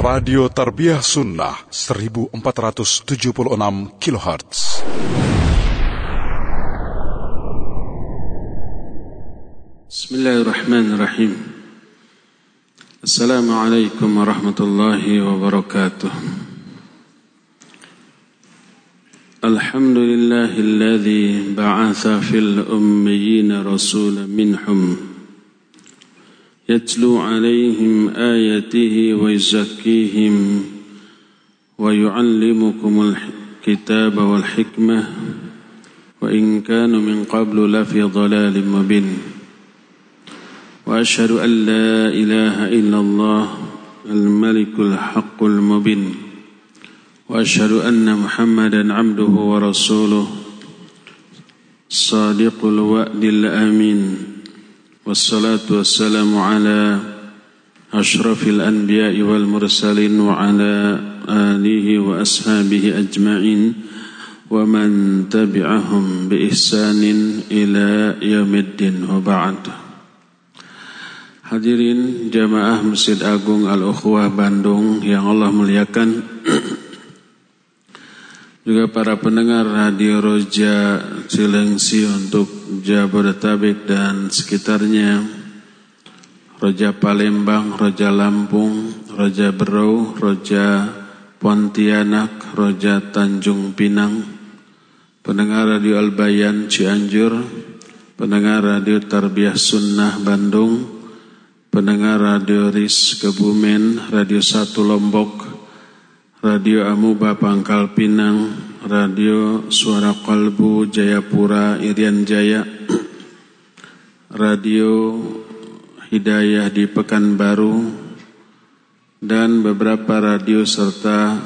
Radio Tarbiyah Sunnah 1476 kHz. Bismillahirrahmanirrahim. Assalamualaikum warahmatullahi wabarakatuh. Alhamdulillahilladzi ba'atha fil ummiyina rasulan minhum يتلو عليهم آياته ويزكيهم ويعلمكم الكتاب والحكمة وإن كانوا من قبل لفي ضلال مبين. وأشهد أن لا إله إلا الله الملك الحق المبين. وأشهد أن محمدا عبده ورسوله صادق الوأد الأمين. والصلاة والسلام على أشرف الأنبياء والمرسلين وعلى آله وأصحابه أجمعين ومن تبعهم بإحسان إلى يوم الدين وبعد. Hadirin jamaah Masjid Agung Al-Ukhwah Bandung yang Allah muliakan. Juga para pendengar Radio Roja Cilengsi untuk Jabodetabek dan sekitarnya. Roja Palembang, Roja Lampung, Roja Berau, Roja Pontianak, Roja Tanjung Pinang. Pendengar Radio Albayan Cianjur pendengar Radio Tarbiyah Sunnah Bandung pendengar Radio RIS Kebumen Radio Satu Lombok Radio Amuba Pangkal Pinang, Radio Suara Kalbu Jayapura Irian Jaya, Radio Hidayah di Pekanbaru, dan beberapa radio serta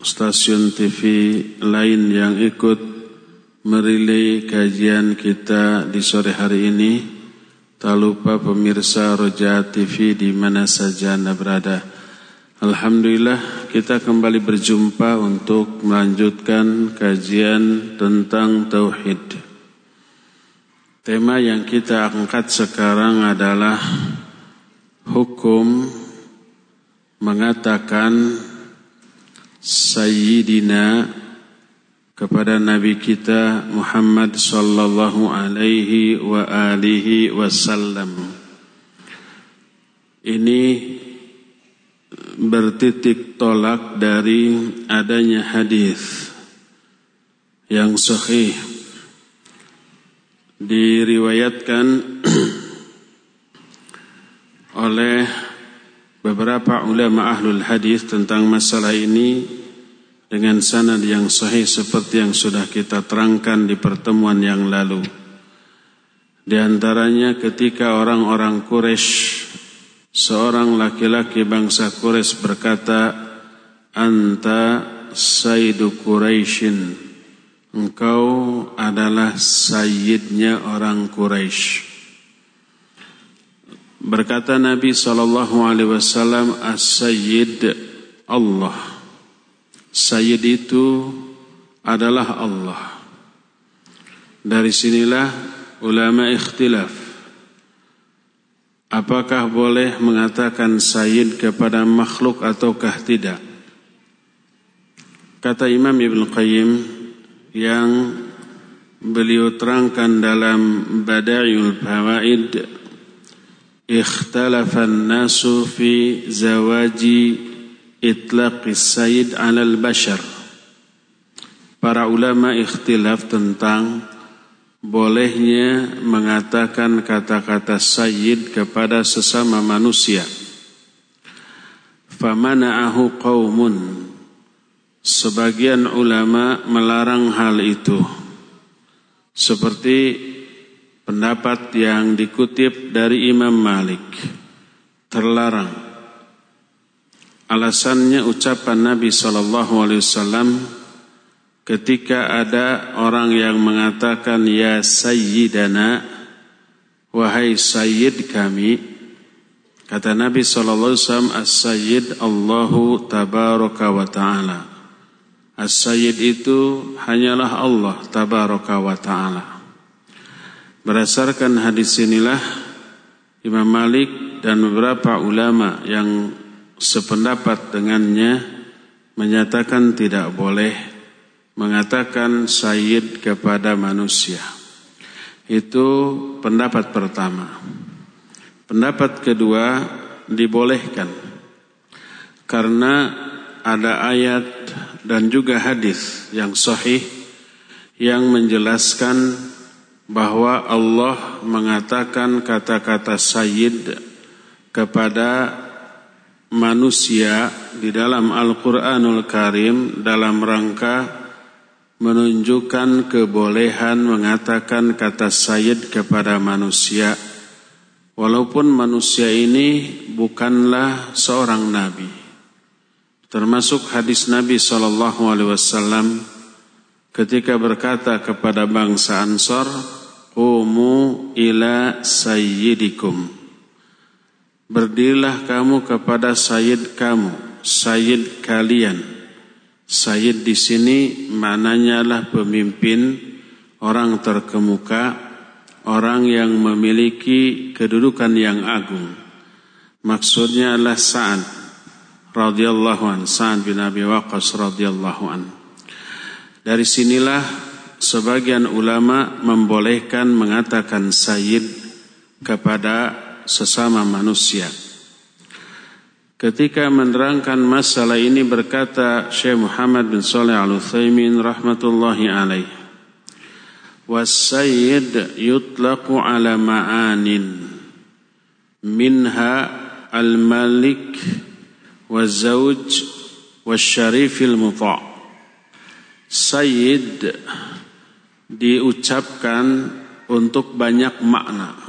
stasiun TV lain yang ikut merilai kajian kita di sore hari ini. Tak lupa pemirsa Roja TV di mana saja Anda berada. Alhamdulillah kita kembali berjumpa untuk melanjutkan kajian tentang Tauhid. Tema yang kita angkat sekarang adalah hukum mengatakan Sayyidina kepada Nabi kita Muhammad sallallahu alaihi wasallam. Ini bertitik tolak dari adanya hadis yang sahih diriwayatkan oleh beberapa ulama ahlul hadis tentang masalah ini dengan sanad yang sahih seperti yang sudah kita terangkan di pertemuan yang lalu. Di antaranya ketika orang-orang Quraisy Seorang laki-laki bangsa Quraisy berkata, "Anta Sayyidu Quraisyin." Engkau adalah sayyidnya orang Quraisy. Berkata Nabi sallallahu alaihi wasallam, "As-Sayyid Allah." Sayyid itu adalah Allah. Dari sinilah ulama ikhtilaf Apakah boleh mengatakan sayyid kepada makhluk ataukah tidak? Kata Imam Ibn Qayyim yang beliau terangkan dalam Bada'iul Fawaid ikhtalafa an-nasu fi zawaji itlaqis sayyid 'ala al-bashar. Para ulama ikhtilaf tentang bolehnya mengatakan kata-kata sayyid kepada sesama manusia. Famana'ahu qaumun. Sebagian ulama melarang hal itu. Seperti pendapat yang dikutip dari Imam Malik. Terlarang. Alasannya ucapan Nabi sallallahu alaihi wasallam ketika ada orang yang mengatakan ya sayyidana wahai sayyid kami kata Nabi sallallahu alaihi wasallam as-sayyid Allahu tabaraka wa taala. As-sayyid itu hanyalah Allah tabaraka wa taala. Berdasarkan hadis inilah Imam Malik dan beberapa ulama yang sependapat dengannya menyatakan tidak boleh mengatakan sayyid kepada manusia. Itu pendapat pertama. Pendapat kedua dibolehkan karena ada ayat dan juga hadis yang sahih yang menjelaskan bahwa Allah mengatakan kata-kata sayyid kepada manusia di dalam Al-Qur'anul Karim dalam rangka menunjukkan kebolehan mengatakan kata sayyid kepada manusia walaupun manusia ini bukanlah seorang nabi. Termasuk hadis Nabi sallallahu alaihi wasallam ketika berkata kepada bangsa Ansor qumu ila sayyidikum. Berdirilah kamu kepada sayyid kamu sayyid kalian Sayyid di sini maknanya adalah pemimpin, orang terkemuka, orang yang memiliki kedudukan yang agung. Maksudnya adalah Sa'ad radhiyallahu an, Sa'ad bin Abi Waqqas radhiyallahu an. Dari sinilah sebagian ulama membolehkan mengatakan sayyid kepada sesama manusia. Ketika menerangkan masalah ini berkata Syekh Muhammad bin Saleh Al-Utsaimin rahmatullahi alaih. Was-sayyid yutlaqu ala ma'anin minha al-malik waz-zawj wasyarifil muta'. Sayyid diucapkan untuk banyak makna.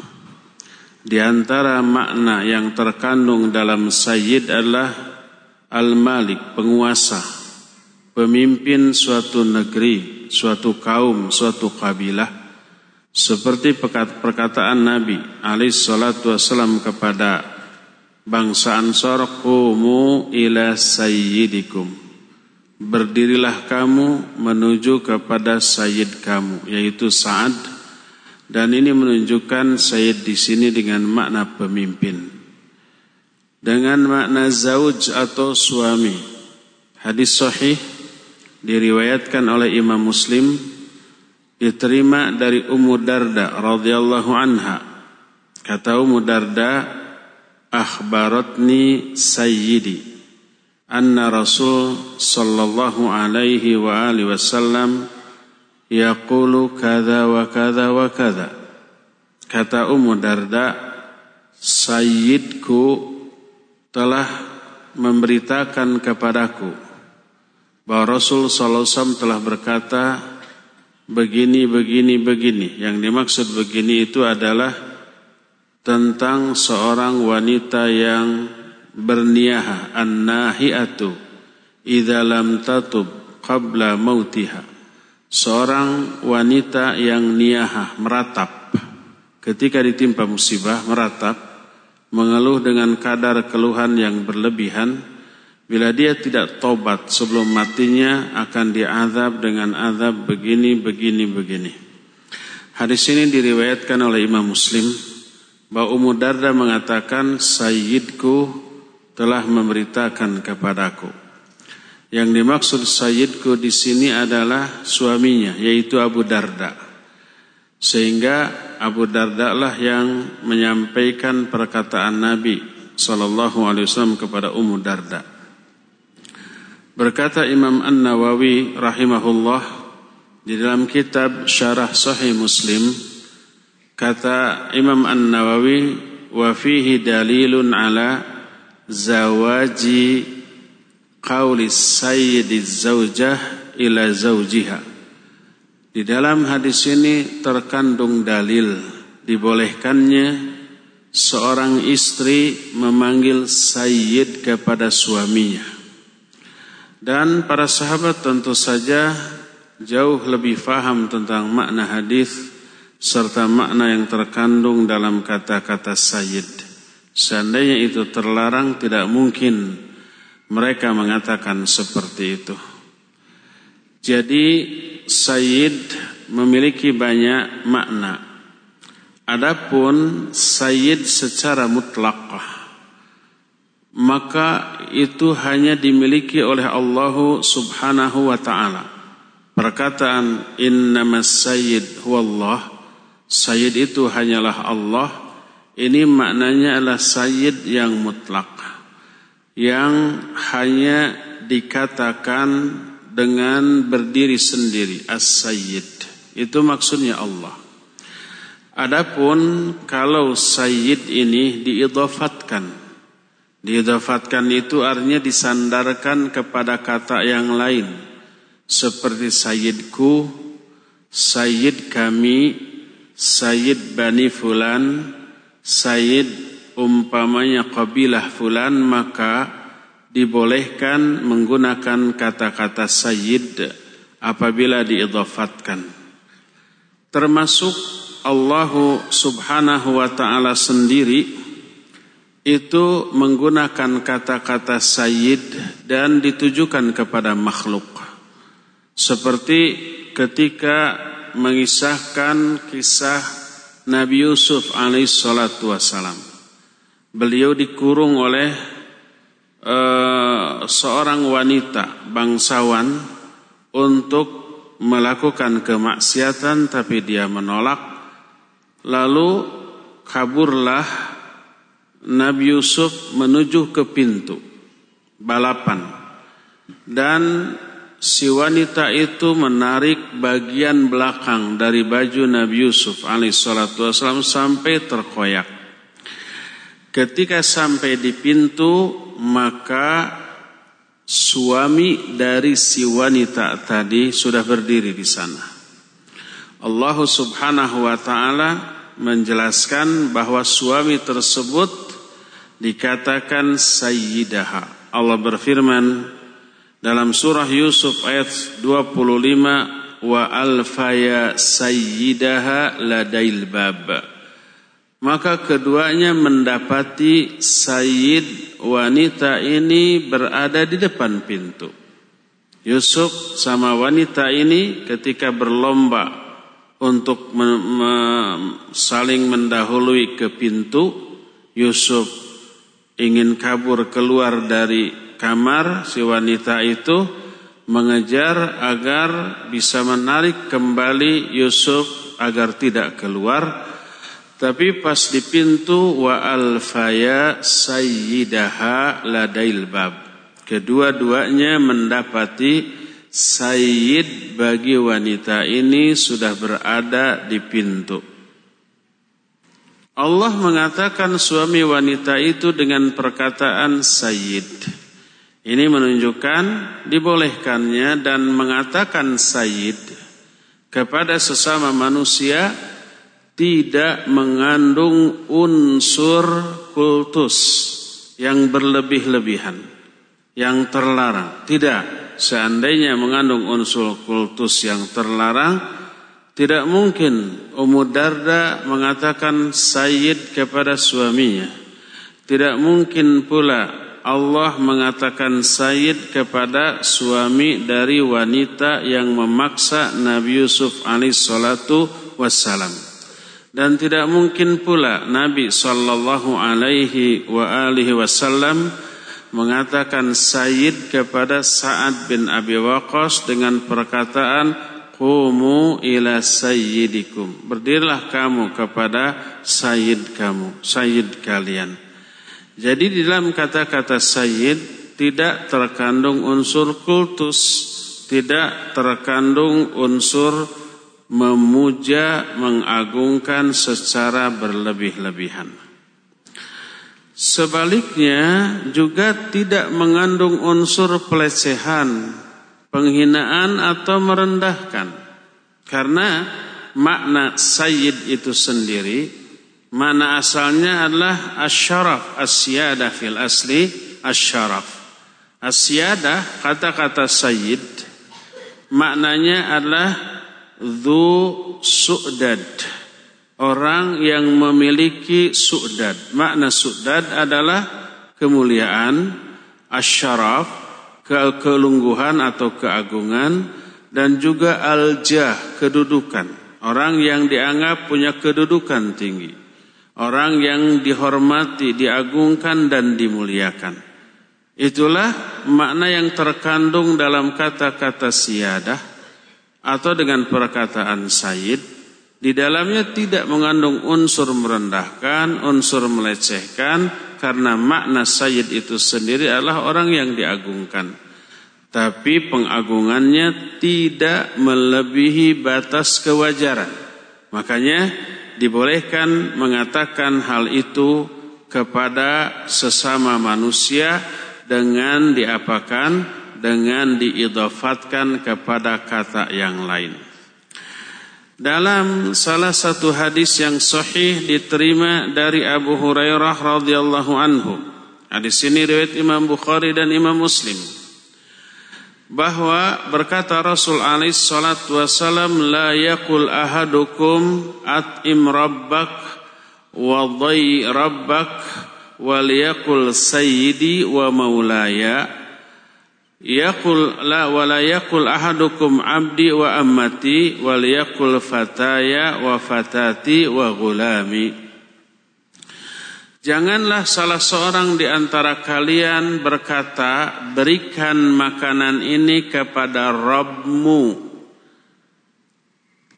Di antara makna yang terkandung dalam sayyid adalah al-malik, penguasa, pemimpin suatu negeri, suatu kaum, suatu kabilah. Seperti perkataan Nabi alaihi salatu wasallam kepada bangsa Ansar, "Qumu ila sayyidikum." Berdirilah kamu menuju kepada sayyid kamu, yaitu Sa'ad dan ini menunjukkan Sayyid di sini dengan makna pemimpin. Dengan makna zauj atau suami. Hadis sahih diriwayatkan oleh Imam Muslim diterima dari Ummu Darda radhiyallahu anha. Kata Ummu Darda, "Akhbaratni sayyidi anna Rasul sallallahu alaihi wa alihi wasallam yaqulu kada wa kada wa kada. Kata Ummu Darda, Sayyidku telah memberitakan kepadaku bahwa Rasul SAW telah berkata begini, begini, begini. Yang dimaksud begini itu adalah tentang seorang wanita yang berniaha an-nahi'atu idza lam tatub qabla mautiha seorang wanita yang niahah meratap. Ketika ditimpa musibah meratap mengeluh dengan kadar keluhan yang berlebihan. Bila dia tidak tobat sebelum matinya akan diazab dengan azab begini begini begini. Hadis ini diriwayatkan oleh Imam Muslim bahwa Ummu Darda mengatakan Sayyidku telah memberitakan kepadaku yang dimaksud Sayyidku di sini adalah suaminya, yaitu Abu Darda. Sehingga Abu Darda lah yang menyampaikan perkataan Nabi Sallallahu Alaihi Wasallam kepada Ummu Darda. Berkata Imam An Nawawi rahimahullah di dalam kitab Syarah Sahih Muslim, kata Imam An Nawawi, wa fihi dalilun ala zawaji qauli sayyidi zaujah ila zaujiha. Di dalam hadis ini terkandung dalil dibolehkannya seorang istri memanggil sayyid kepada suaminya. Dan para sahabat tentu saja jauh lebih faham tentang makna hadis serta makna yang terkandung dalam kata-kata sayyid. Seandainya itu terlarang tidak mungkin mereka mengatakan seperti itu. Jadi Sayyid memiliki banyak makna. Adapun Sayyid secara mutlak maka itu hanya dimiliki oleh Allah Subhanahu wa taala. Perkataan innamas sayyid huwallah, sayyid itu hanyalah Allah. Ini maknanya adalah sayyid yang mutlak. Yang hanya dikatakan dengan berdiri sendiri as-sayyid. Itu maksudnya Allah. Adapun kalau sayyid ini diidafatkan Diidafatkan itu artinya disandarkan kepada kata yang lain. Seperti sayyidku, sayyid kami, sayyid bani fulan, sayyid umpamanya kabilah fulan, maka dibolehkan menggunakan kata-kata sayyid apabila diidafatkan. Termasuk Allah subhanahu wa ta'ala sendiri itu menggunakan kata-kata sayyid dan ditujukan kepada makhluk. Seperti ketika mengisahkan kisah Nabi Yusuf alaihissalatu wassalam. Beliau dikurung oleh uh, seorang wanita bangsawan untuk melakukan kemaksiatan tapi dia menolak. Lalu kaburlah Nabi Yusuf menuju ke pintu balapan dan si wanita itu menarik bagian belakang dari baju Nabi Yusuf alaihissalatu wassalam sampai terkoyak. Ketika sampai di pintu maka suami dari si wanita tadi sudah berdiri di sana. Allah subhanahu wa ta'ala menjelaskan bahwa suami tersebut dikatakan sayyidaha. Allah berfirman dalam surah Yusuf ayat 25 wa alfaya sayyidaha ladail bab. Maka keduanya mendapati sayyid wanita ini berada di depan pintu. Yusuf sama wanita ini ketika berlomba untuk saling mendahului ke pintu, Yusuf ingin kabur keluar dari kamar si wanita itu mengejar agar bisa menarik kembali Yusuf agar tidak keluar tapi pas di pintu wa alfaya sayyidaha ladail bab kedua-duanya mendapati sayyid bagi wanita ini sudah berada di pintu Allah mengatakan suami wanita itu dengan perkataan sayyid. Ini menunjukkan dibolehkannya dan mengatakan sayyid kepada sesama manusia tidak mengandung unsur kultus yang berlebih-lebihan, yang terlarang. Tidak, seandainya mengandung unsur kultus yang terlarang, tidak mungkin Ummu Darda mengatakan Sayyid kepada suaminya. Tidak mungkin pula Allah mengatakan Sayyid kepada suami dari wanita yang memaksa Nabi Yusuf alaihissalatu wassalam. Dan tidak mungkin pula Nabi sallallahu alaihi wa alihi wasallam mengatakan Sayyid kepada Sa'ad bin Abi Waqqas dengan perkataan Qumu ila sayyidikum. Berdirilah kamu kepada sayyid kamu, sayyid kalian. Jadi di dalam kata-kata sayyid tidak terkandung unsur kultus, tidak terkandung unsur memuja, mengagungkan secara berlebih-lebihan. Sebaliknya juga tidak mengandung unsur pelecehan, penghinaan atau merendahkan. Karena makna sayyid itu sendiri, mana asalnya adalah asyaraf, asyadah fil asli asyaraf. Asyadah, kata-kata sayyid, maknanya adalah dhu su'dad. Orang yang memiliki su'dad. Makna su'dad adalah kemuliaan, asyaraf, kelungguhan atau keagungan dan juga al-jah kedudukan orang yang dianggap punya kedudukan tinggi orang yang dihormati, diagungkan dan dimuliakan. Itulah makna yang terkandung dalam kata-kata siyadah atau dengan perkataan sayyid di dalamnya tidak mengandung unsur merendahkan, unsur melecehkan karena makna sayyid itu sendiri adalah orang yang diagungkan. Tapi pengagungannya tidak melebihi batas kewajaran. Makanya dibolehkan mengatakan hal itu kepada sesama manusia dengan diapakan dengan diidafatkan kepada kata yang lain. Dalam salah satu hadis yang sahih diterima dari Abu Hurairah radhiyallahu anhu. Hadis ini riwayat Imam Bukhari dan Imam Muslim bahwa berkata Rasul alaihi salatu wasalam la yaqul ahadukum at'im rabbak wa rabbak wal yaqul sayyidi wa maulaya yaqul la wa la yaqul ahadukum abdi wa ammati wal fataya wa fatati wa gulami Janganlah salah seorang di antara kalian berkata, berikan makanan ini kepada Rabbmu.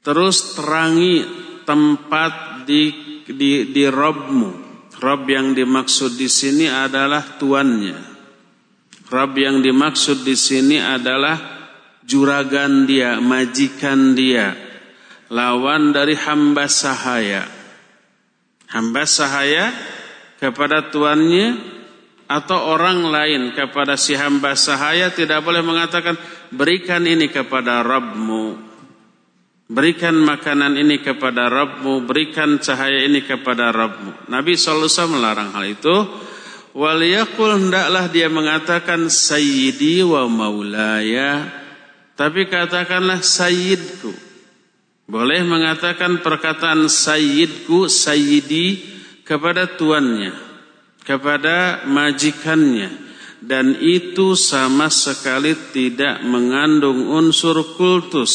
Terus terangi tempat di, di, di Rabbmu. Rabb yang dimaksud di sini adalah tuannya. Rabb yang dimaksud di sini adalah juragan dia, majikan dia. Lawan dari hamba sahaya. Hamba sahaya kepada tuannya atau orang lain kepada si hamba sahaya tidak boleh mengatakan berikan ini kepada Rabbmu berikan makanan ini kepada Rabbmu berikan cahaya ini kepada Rabbmu Nabi SAW melarang hal itu waliyakul hendaklah dia mengatakan sayyidi wa maulaya. Tapi katakanlah sayyidku. Boleh mengatakan perkataan sayyidku sayyidi kepada tuannya, kepada majikannya, dan itu sama sekali tidak mengandung unsur kultus,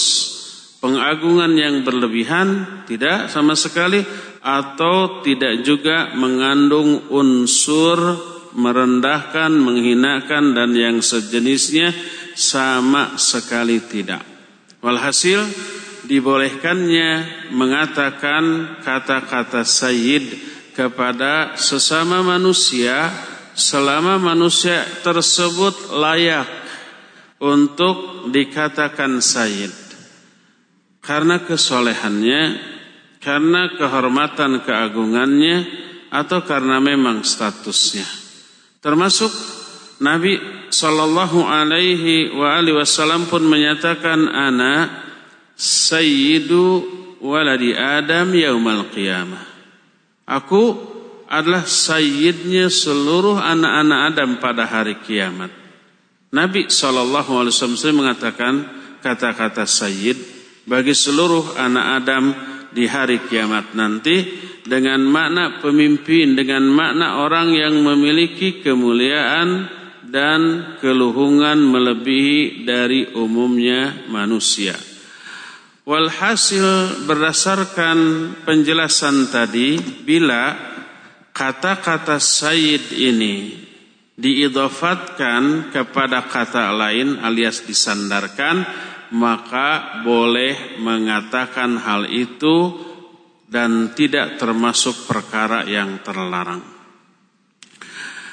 pengagungan yang berlebihan, tidak sama sekali, atau tidak juga mengandung unsur merendahkan, menghinakan, dan yang sejenisnya sama sekali tidak. Walhasil, dibolehkannya mengatakan kata-kata sayyid kepada sesama manusia selama manusia tersebut layak untuk dikatakan sayyid karena kesolehannya karena kehormatan keagungannya atau karena memang statusnya termasuk Nabi sallallahu alaihi wasallam pun menyatakan ana sayyidu waladi Adam yaumal qiyamah Aku adalah sayyidnya seluruh anak-anak Adam pada hari kiamat. Nabi SAW mengatakan kata-kata sayyid bagi seluruh anak Adam di hari kiamat nanti dengan makna pemimpin, dengan makna orang yang memiliki kemuliaan dan keluhungan melebihi dari umumnya manusia. Walhasil berdasarkan penjelasan tadi bila kata-kata Sayyid ini diidofatkan kepada kata lain alias disandarkan maka boleh mengatakan hal itu dan tidak termasuk perkara yang terlarang.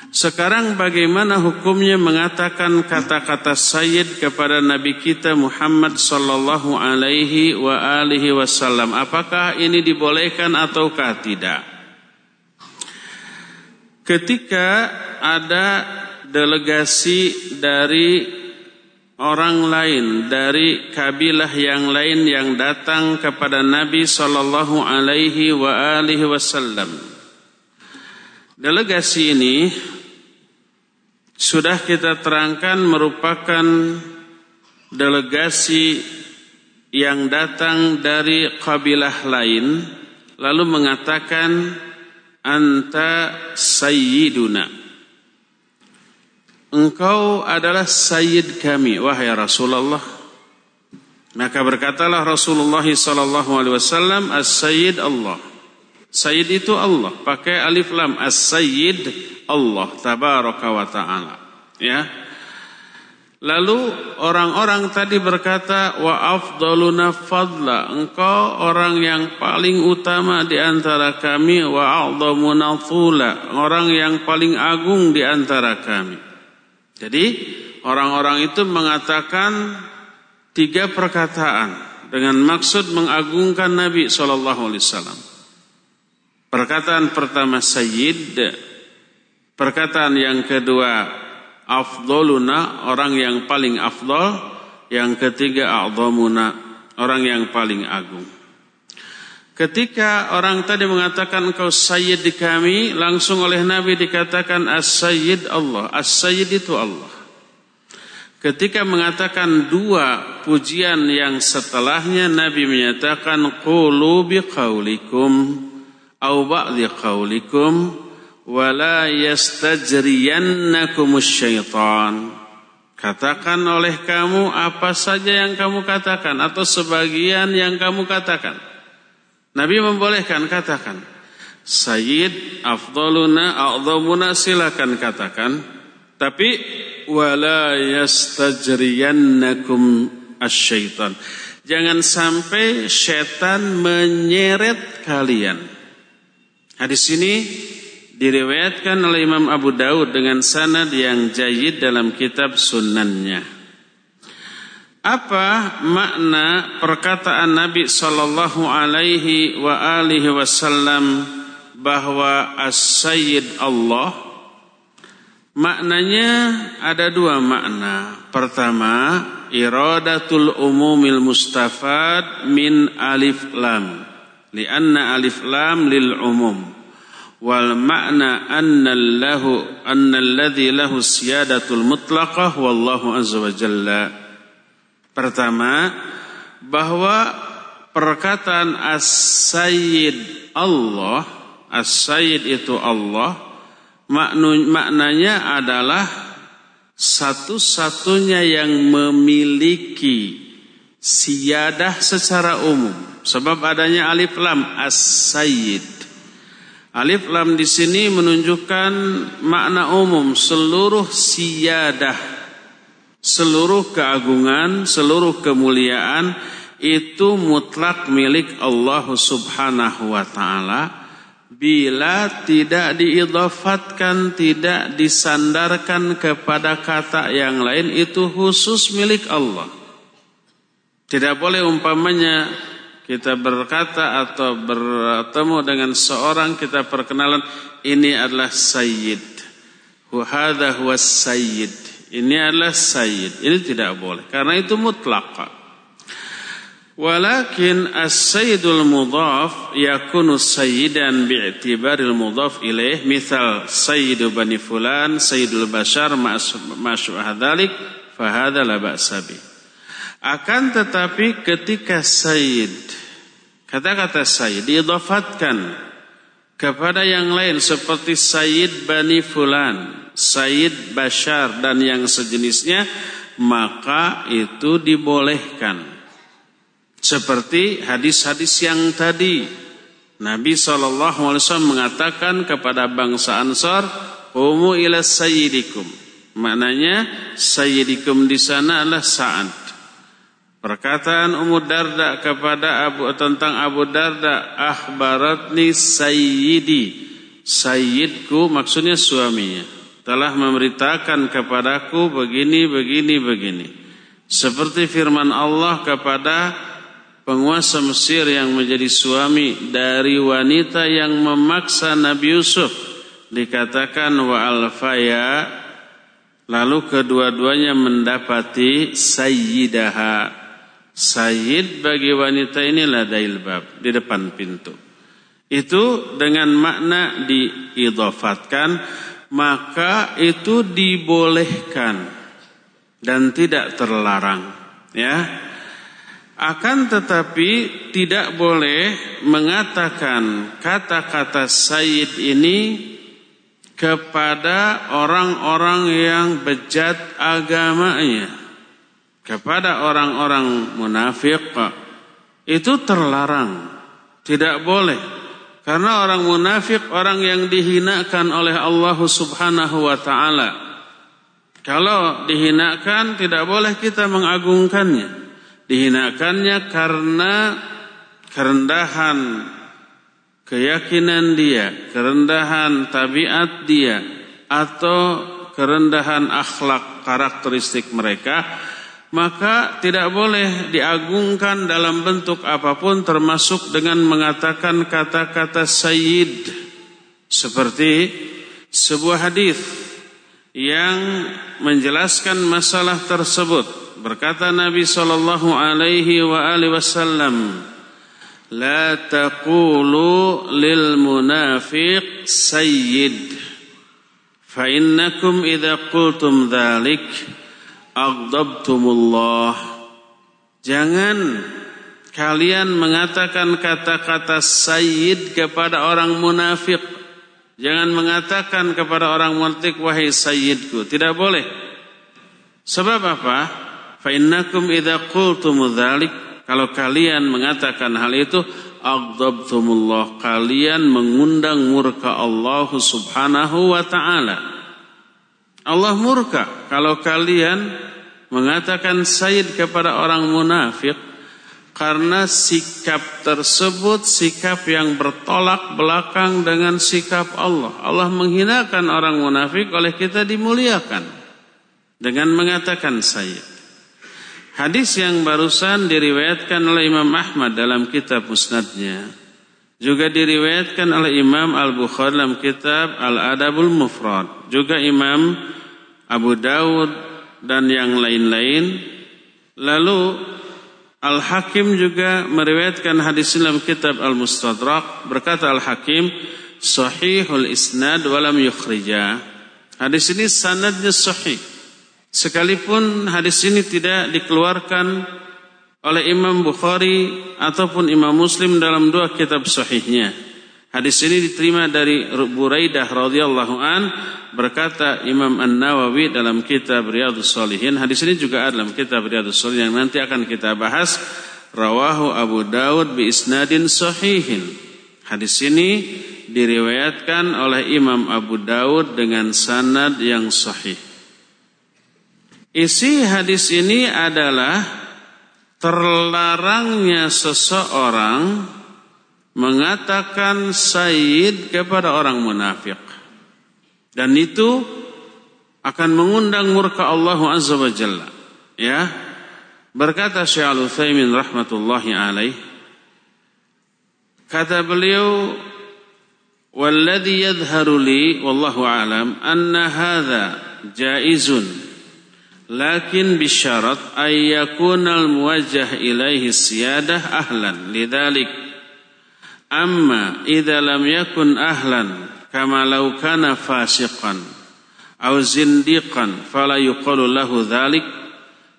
Sekarang bagaimana hukumnya mengatakan kata-kata sayyid kepada Nabi kita Muhammad sallallahu alaihi wa alihi wasallam? Apakah ini dibolehkan ataukah tidak? Ketika ada delegasi dari orang lain dari kabilah yang lain yang datang kepada Nabi sallallahu alaihi wa alihi wasallam. Delegasi ini sudah kita terangkan merupakan delegasi yang datang dari kabilah lain lalu mengatakan anta sayyiduna engkau adalah sayyid kami wahai Rasulullah maka berkatalah Rasulullah sallallahu alaihi wasallam as-sayyid Allah Sayyid itu Allah, pakai alif lam as-sayyid Allah tabaraka wa taala. Ya. Lalu orang-orang tadi berkata wa afdaluna fadla engkau orang yang paling utama di antara kami wa a'dhamuna orang yang paling agung di antara kami. Jadi orang-orang itu mengatakan tiga perkataan dengan maksud mengagungkan Nabi sallallahu alaihi wasallam. Perkataan pertama sayyid, perkataan yang kedua afdoluna orang yang paling afdol, yang ketiga a'dhamuna orang yang paling agung. Ketika orang tadi mengatakan engkau sayyid di kami, langsung oleh Nabi dikatakan as-sayyid Allah. As-sayyid itu Allah. Ketika mengatakan dua pujian yang setelahnya Nabi menyatakan qulu biqaulikum au ba'di qaulikum wala yastajriyannakumus syaitan. Katakan oleh kamu apa saja yang kamu katakan atau sebagian yang kamu katakan. Nabi membolehkan katakan. Sayyid afdaluna a'dhamuna silakan katakan. Tapi wala yastajriyannakum asyaitan. Jangan sampai setan menyeret kalian. Hadis ini diriwayatkan oleh Imam Abu Daud dengan sanad yang jayid dalam kitab sunnannya. Apa makna perkataan Nabi sallallahu alaihi wa alihi wasallam bahwa as-sayyid Allah? Maknanya ada dua makna. Pertama, iradatul umumil mustafad min alif lam. Lianna alif lam lil umum wal makna anna lahu anna alladhi lahu siyadatul mutlaqah wallahu azza wa jalla pertama bahwa perkataan as-sayyid Allah as-sayyid itu Allah maknanya adalah satu-satunya yang memiliki siyadah secara umum. Sebab adanya alif lam as-sayyid. Alif lam di sini menunjukkan makna umum seluruh siyadah, seluruh keagungan, seluruh kemuliaan itu mutlak milik Allah Subhanahu wa taala bila tidak diidhafatkan, tidak disandarkan kepada kata yang lain itu khusus milik Allah. Tidak boleh umpamanya kita berkata atau bertemu dengan seorang kita perkenalan ini adalah sayyid. Wahada huwa sayyid. Ini adalah sayyid. Ini tidak boleh karena itu mutlak. Walakin as-sayyidul mudhaf yakunu sayyidan bi'tibaril mudhaf ilaih misal sayyidu bani fulan sayyidul bashar ma'syubah dzalik fa hadza la ba'sa akan tetapi ketika Sayyid Kata-kata Sayyid diidafatkan kepada yang lain seperti Sayyid Bani Fulan, Sayyid Bashar dan yang sejenisnya maka itu dibolehkan. Seperti hadis-hadis yang tadi Nabi SAW mengatakan kepada bangsa Ansar, "Umu ila sayyidikum." Maknanya sayyidikum di sana adalah Sa'ad. Perkataan Ummu Darda kepada Abu tentang Abu Darda, akhbaratni sayyidi. Sayyidku maksudnya suaminya telah memberitakan kepadaku begini begini begini. Seperti firman Allah kepada penguasa Mesir yang menjadi suami dari wanita yang memaksa Nabi Yusuf dikatakan wa alfaya lalu kedua-duanya mendapati sayyidaha Sayyid bagi wanita ini ladail bab di depan pintu. Itu dengan makna diidofatkan maka itu dibolehkan dan tidak terlarang ya akan tetapi tidak boleh mengatakan kata-kata sayyid ini kepada orang-orang yang bejat agamanya kepada orang-orang munafik itu terlarang, tidak boleh. Karena orang munafik orang yang dihinakan oleh Allah Subhanahu wa taala. Kalau dihinakan tidak boleh kita mengagungkannya. Dihinakannya karena kerendahan keyakinan dia, kerendahan tabiat dia atau kerendahan akhlak karakteristik mereka maka tidak boleh diagungkan dalam bentuk apa pun termasuk dengan mengatakan kata-kata sayyid. Seperti sebuah hadis yang menjelaskan masalah tersebut. Berkata Nabi sallallahu alaihi wa alihi wasallam la taqulu lil munafiq sayyid. Fa innakum idza qultum dhalik aghdabtumullah. Jangan kalian mengatakan kata-kata sayyid kepada orang munafik jangan mengatakan kepada orang munafik wahai sayyidku. Tidak boleh. Sebab apa? Fa innakum idza qultum dzalik. Kalau kalian mengatakan hal itu aghdabtumullah kalian mengundang murka Allah Subhanahu wa taala Allah murka kalau kalian mengatakan sayyid kepada orang munafik karena sikap tersebut sikap yang bertolak belakang dengan sikap Allah. Allah menghinakan orang munafik oleh kita dimuliakan dengan mengatakan sayyid. Hadis yang barusan diriwayatkan oleh Imam Ahmad dalam kitab musnadnya juga diriwayatkan oleh Imam Al-Bukhari dalam kitab Al-Adabul Mufrad juga Imam Abu Daud dan yang lain-lain. Lalu Al-Hakim juga meriwayatkan hadis dalam kitab Al-Mustadrak berkata Al-Hakim sahihul isnad walam yukhrija. Hadis ini sanadnya sahih. Sekalipun hadis ini tidak dikeluarkan oleh Imam Bukhari ataupun Imam Muslim dalam dua kitab sahihnya. Hadis ini diterima dari Buraidah radhiyallahu an berkata Imam An-Nawawi dalam kitab Riyadhus Shalihin. Hadis ini juga ada dalam kitab Riyadhus Shalihin yang nanti akan kita bahas. Rawahu Abu Daud bi isnadin sahihin. Hadis ini diriwayatkan oleh Imam Abu Daud dengan sanad yang sahih. Isi hadis ini adalah terlarangnya seseorang mengatakan sayyid kepada orang munafik. Dan itu akan mengundang murka Allah Azza wa Jalla. Ya. Berkata Syekh Al-Utsaimin rahmatullahi alaih, kata beliau, "Walladhi yadhharu li wallahu alam anna hadha jaizun." Lakin bisyarat ayyakunal muwajjah ilaihi siyadah ahlan lidalik Amma idza lam yakun ahlan kama law kana fasiqan aw zindiqan fala yuqalu lahu dhalik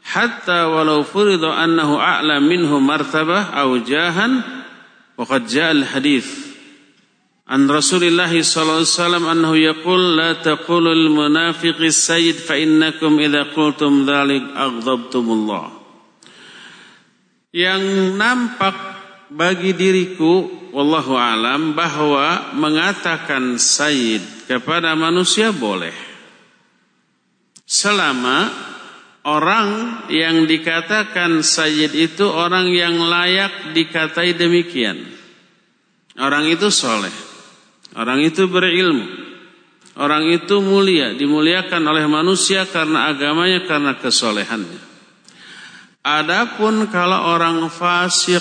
hatta walau furida annahu a'la minhu martabah aw jahan waqad jaa al hadith an Rasulillah sallallahu alaihi wasallam annahu yaqul la taqulu lil munafiqi sayyid fa innakum idza qultum dhalik aghdabtumullah. Yang nampak bagi diriku wallahu alam bahwa mengatakan sayyid kepada manusia boleh. Selama orang yang dikatakan sayyid itu orang yang layak dikatai demikian. Orang itu soleh. Orang itu berilmu. Orang itu mulia dimuliakan oleh manusia karena agamanya karena kesolehannya. Adapun kalau orang fasik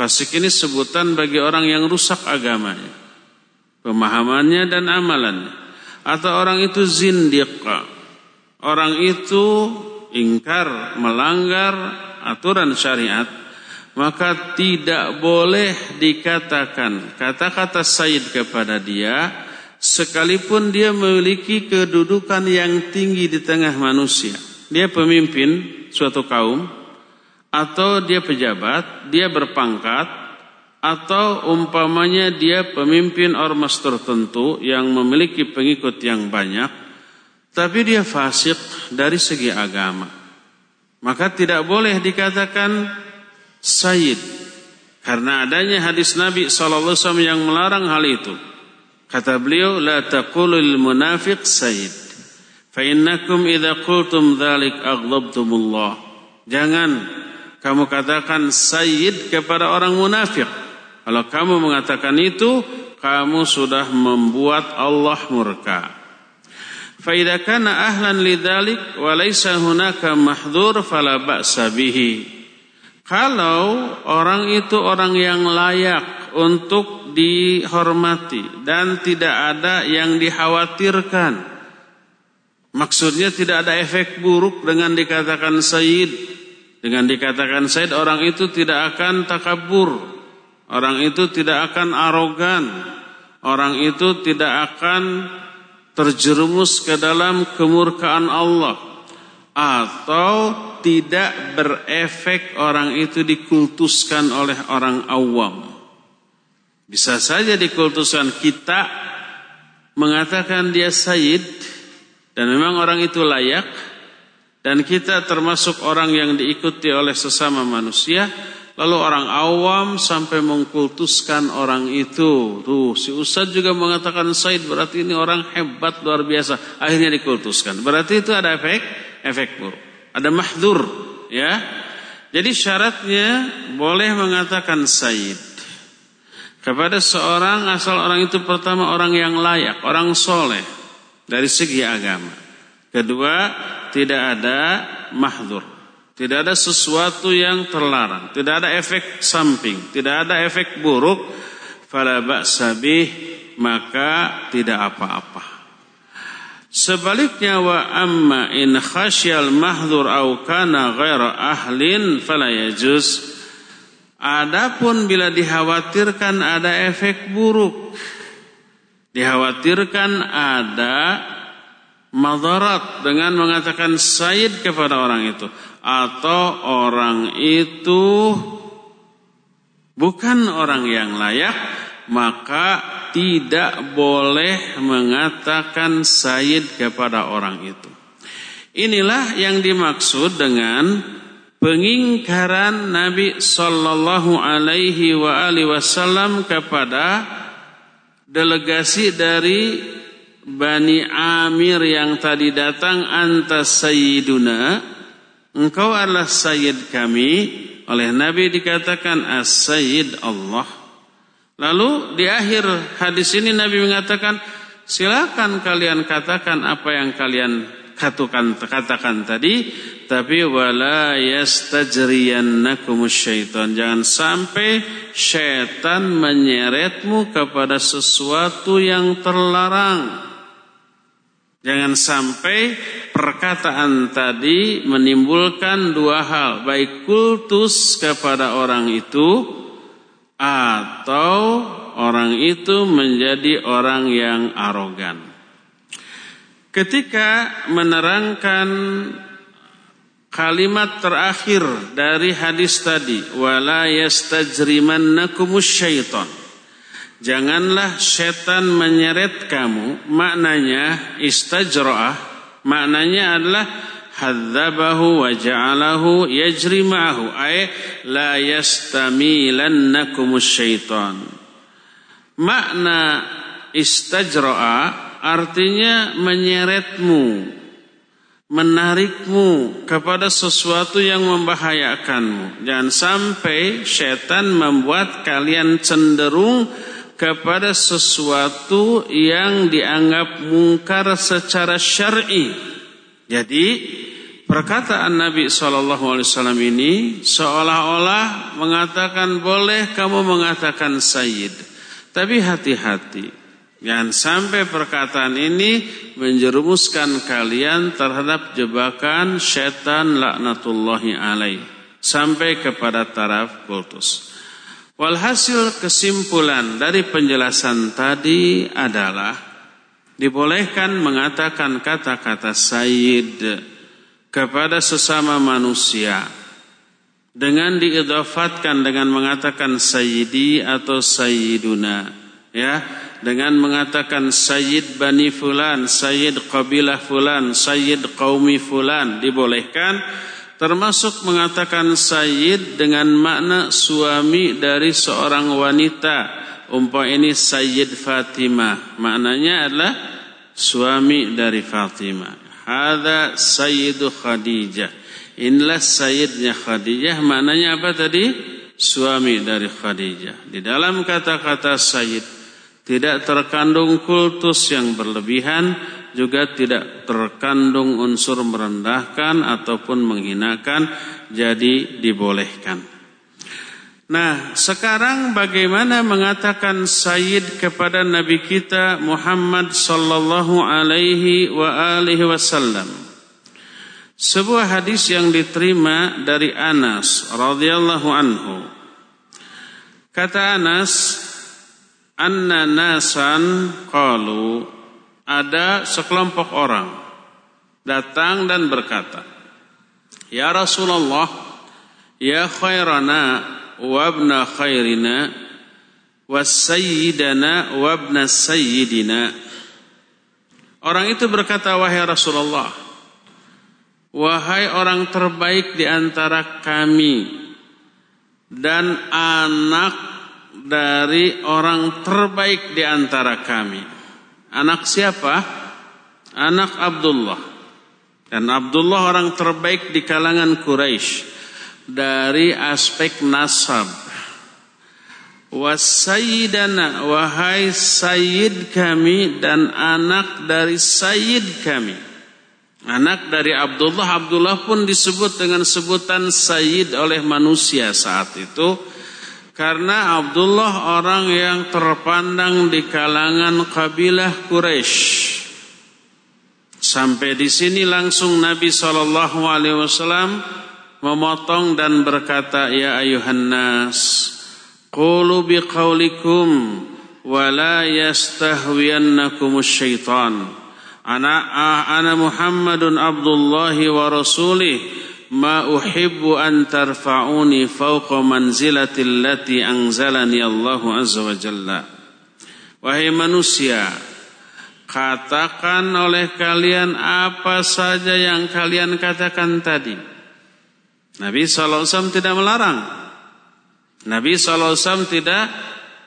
Fasik ini sebutan bagi orang yang rusak agamanya. Pemahamannya dan amalannya. Atau orang itu zindiq. Orang itu ingkar, melanggar aturan syariat. Maka tidak boleh dikatakan kata-kata sayyid kepada dia. Sekalipun dia memiliki kedudukan yang tinggi di tengah manusia. Dia pemimpin suatu kaum atau dia pejabat, dia berpangkat, atau umpamanya dia pemimpin ormas tertentu yang memiliki pengikut yang banyak, tapi dia fasik dari segi agama. Maka tidak boleh dikatakan sayyid. Karena adanya hadis Nabi SAW yang melarang hal itu. Kata beliau, La taqulul munafiq sayyid. Fa innakum idha qultum dhalik aghdabtumullah. Jangan kamu katakan sayyid kepada orang munafik. Kalau kamu mengatakan itu, kamu sudah membuat Allah murka. Fa idza kana ahlan lidzalik wa laysa hunaka mahdhur fala ba'sa bihi. Kalau orang itu orang yang layak untuk dihormati dan tidak ada yang dikhawatirkan. Maksudnya tidak ada efek buruk dengan dikatakan sayyid. Dengan dikatakan sayyid orang itu tidak akan takabur. Orang itu tidak akan arogan. Orang itu tidak akan terjerumus ke dalam kemurkaan Allah. Atau tidak berefek orang itu dikultuskan oleh orang awam. Bisa saja dikultuskan kita mengatakan dia sayyid dan memang orang itu layak dan kita termasuk orang yang diikuti oleh sesama manusia. Lalu orang awam sampai mengkultuskan orang itu. Tuh si ustaz juga mengatakan sayyid berarti ini orang hebat luar biasa. Akhirnya dikultuskan. Berarti itu ada efek efek buruk. Ada mahdur ya. Jadi syaratnya boleh mengatakan sayyid kepada seorang asal orang itu pertama orang yang layak, orang soleh dari segi agama. Kedua, tidak ada mahdur. Tidak ada sesuatu yang terlarang. Tidak ada efek samping. Tidak ada efek buruk. Fala ba'sa maka tidak apa-apa. Sebaliknya wa amma in khasyal mahdur au kana ghaira ahlin fala. Adapun bila dikhawatirkan ada efek buruk, dikhawatirkan ada madarat dengan mengatakan sayyid kepada orang itu atau orang itu bukan orang yang layak maka tidak boleh mengatakan sayyid kepada orang itu. Inilah yang dimaksud dengan pengingkaran Nabi sallallahu alaihi wasallam kepada delegasi dari Bani Amir yang tadi datang anta sayyiduna engkau adalah sayyid kami oleh Nabi dikatakan as-sayyid Allah Lalu di akhir hadis ini Nabi mengatakan, silakan kalian katakan apa yang kalian katakan katakan tadi, tapi wala yastajriyannakumus syaitan. Jangan sampai syaitan menyeretmu kepada sesuatu yang terlarang. Jangan sampai perkataan tadi menimbulkan dua hal, baik kultus kepada orang itu atau orang itu menjadi orang yang arogan. Ketika menerangkan kalimat terakhir dari hadis tadi, wala yastajrimannakumus syaitan. Janganlah setan menyeret kamu, maknanya istajra'ah, maknanya adalah hadzabahu wa ja'alahu yajri ma'ahu ay la yastamilannakum syaitan. Makna istajra'a artinya menyeretmu menarikmu kepada sesuatu yang membahayakanmu. Jangan sampai setan membuat kalian cenderung kepada sesuatu yang dianggap mungkar secara syar'i. Jadi Perkataan Nabi Wasallam ini seolah-olah mengatakan boleh kamu mengatakan Sayyid, tapi hati-hati, jangan sampai perkataan ini menjerumuskan kalian terhadap jebakan setan laknatullahi alaih. Sampai kepada taraf kultus. Walhasil kesimpulan dari penjelasan tadi adalah dibolehkan mengatakan kata-kata Sayyid kepada sesama manusia dengan diidafatkan dengan mengatakan sayyidi atau sayyiduna ya dengan mengatakan sayyid bani fulan sayyid qabilah fulan sayyid qaumi fulan dibolehkan termasuk mengatakan sayyid dengan makna suami dari seorang wanita. Umpama ini Sayyid Fatimah. Maknanya adalah suami dari Fatimah. Hadza Sayyidu Khadijah. Inilah sayyidnya Khadijah. Maknanya apa tadi? Suami dari Khadijah. Di dalam kata-kata sayyid tidak terkandung kultus yang berlebihan, juga tidak terkandung unsur merendahkan ataupun menghinakan, jadi dibolehkan. Nah, sekarang bagaimana mengatakan Sayyid kepada Nabi kita Muhammad sallallahu alaihi wa alihi wasallam? Sebuah hadis yang diterima dari Anas radhiyallahu anhu. Kata Anas, anna nasan qalu ada sekelompok orang datang dan berkata Ya Rasulullah ya khairana wa ibna khairina wa sayyidana wa ibna sayyidina Orang itu berkata wahai Rasulullah wahai orang terbaik di antara kami dan anak dari orang terbaik di antara kami. Anak siapa? Anak Abdullah. Dan Abdullah orang terbaik di kalangan Quraisy dari aspek nasab. Wasayyidana wahai sayyid kami dan anak dari sayyid kami. Anak dari Abdullah, Abdullah pun disebut dengan sebutan sayyid oleh manusia saat itu karena Abdullah orang yang terpandang di kalangan kabilah Quraisy. Sampai di sini langsung Nabi Shallallahu Alaihi Wasallam memotong dan berkata, Ya ayuhan nas, qulu biqaulikum wa la yastahwiyannakum syaitan. Ana ana Muhammadun Abdullahi wa rasulih ma uhibbu an tarfa'uni fawqa manzilati allati anzalani Allah azza wa jalla. Wahai manusia katakan oleh kalian apa saja yang kalian katakan tadi. Nabi SAW tidak melarang. Nabi SAW tidak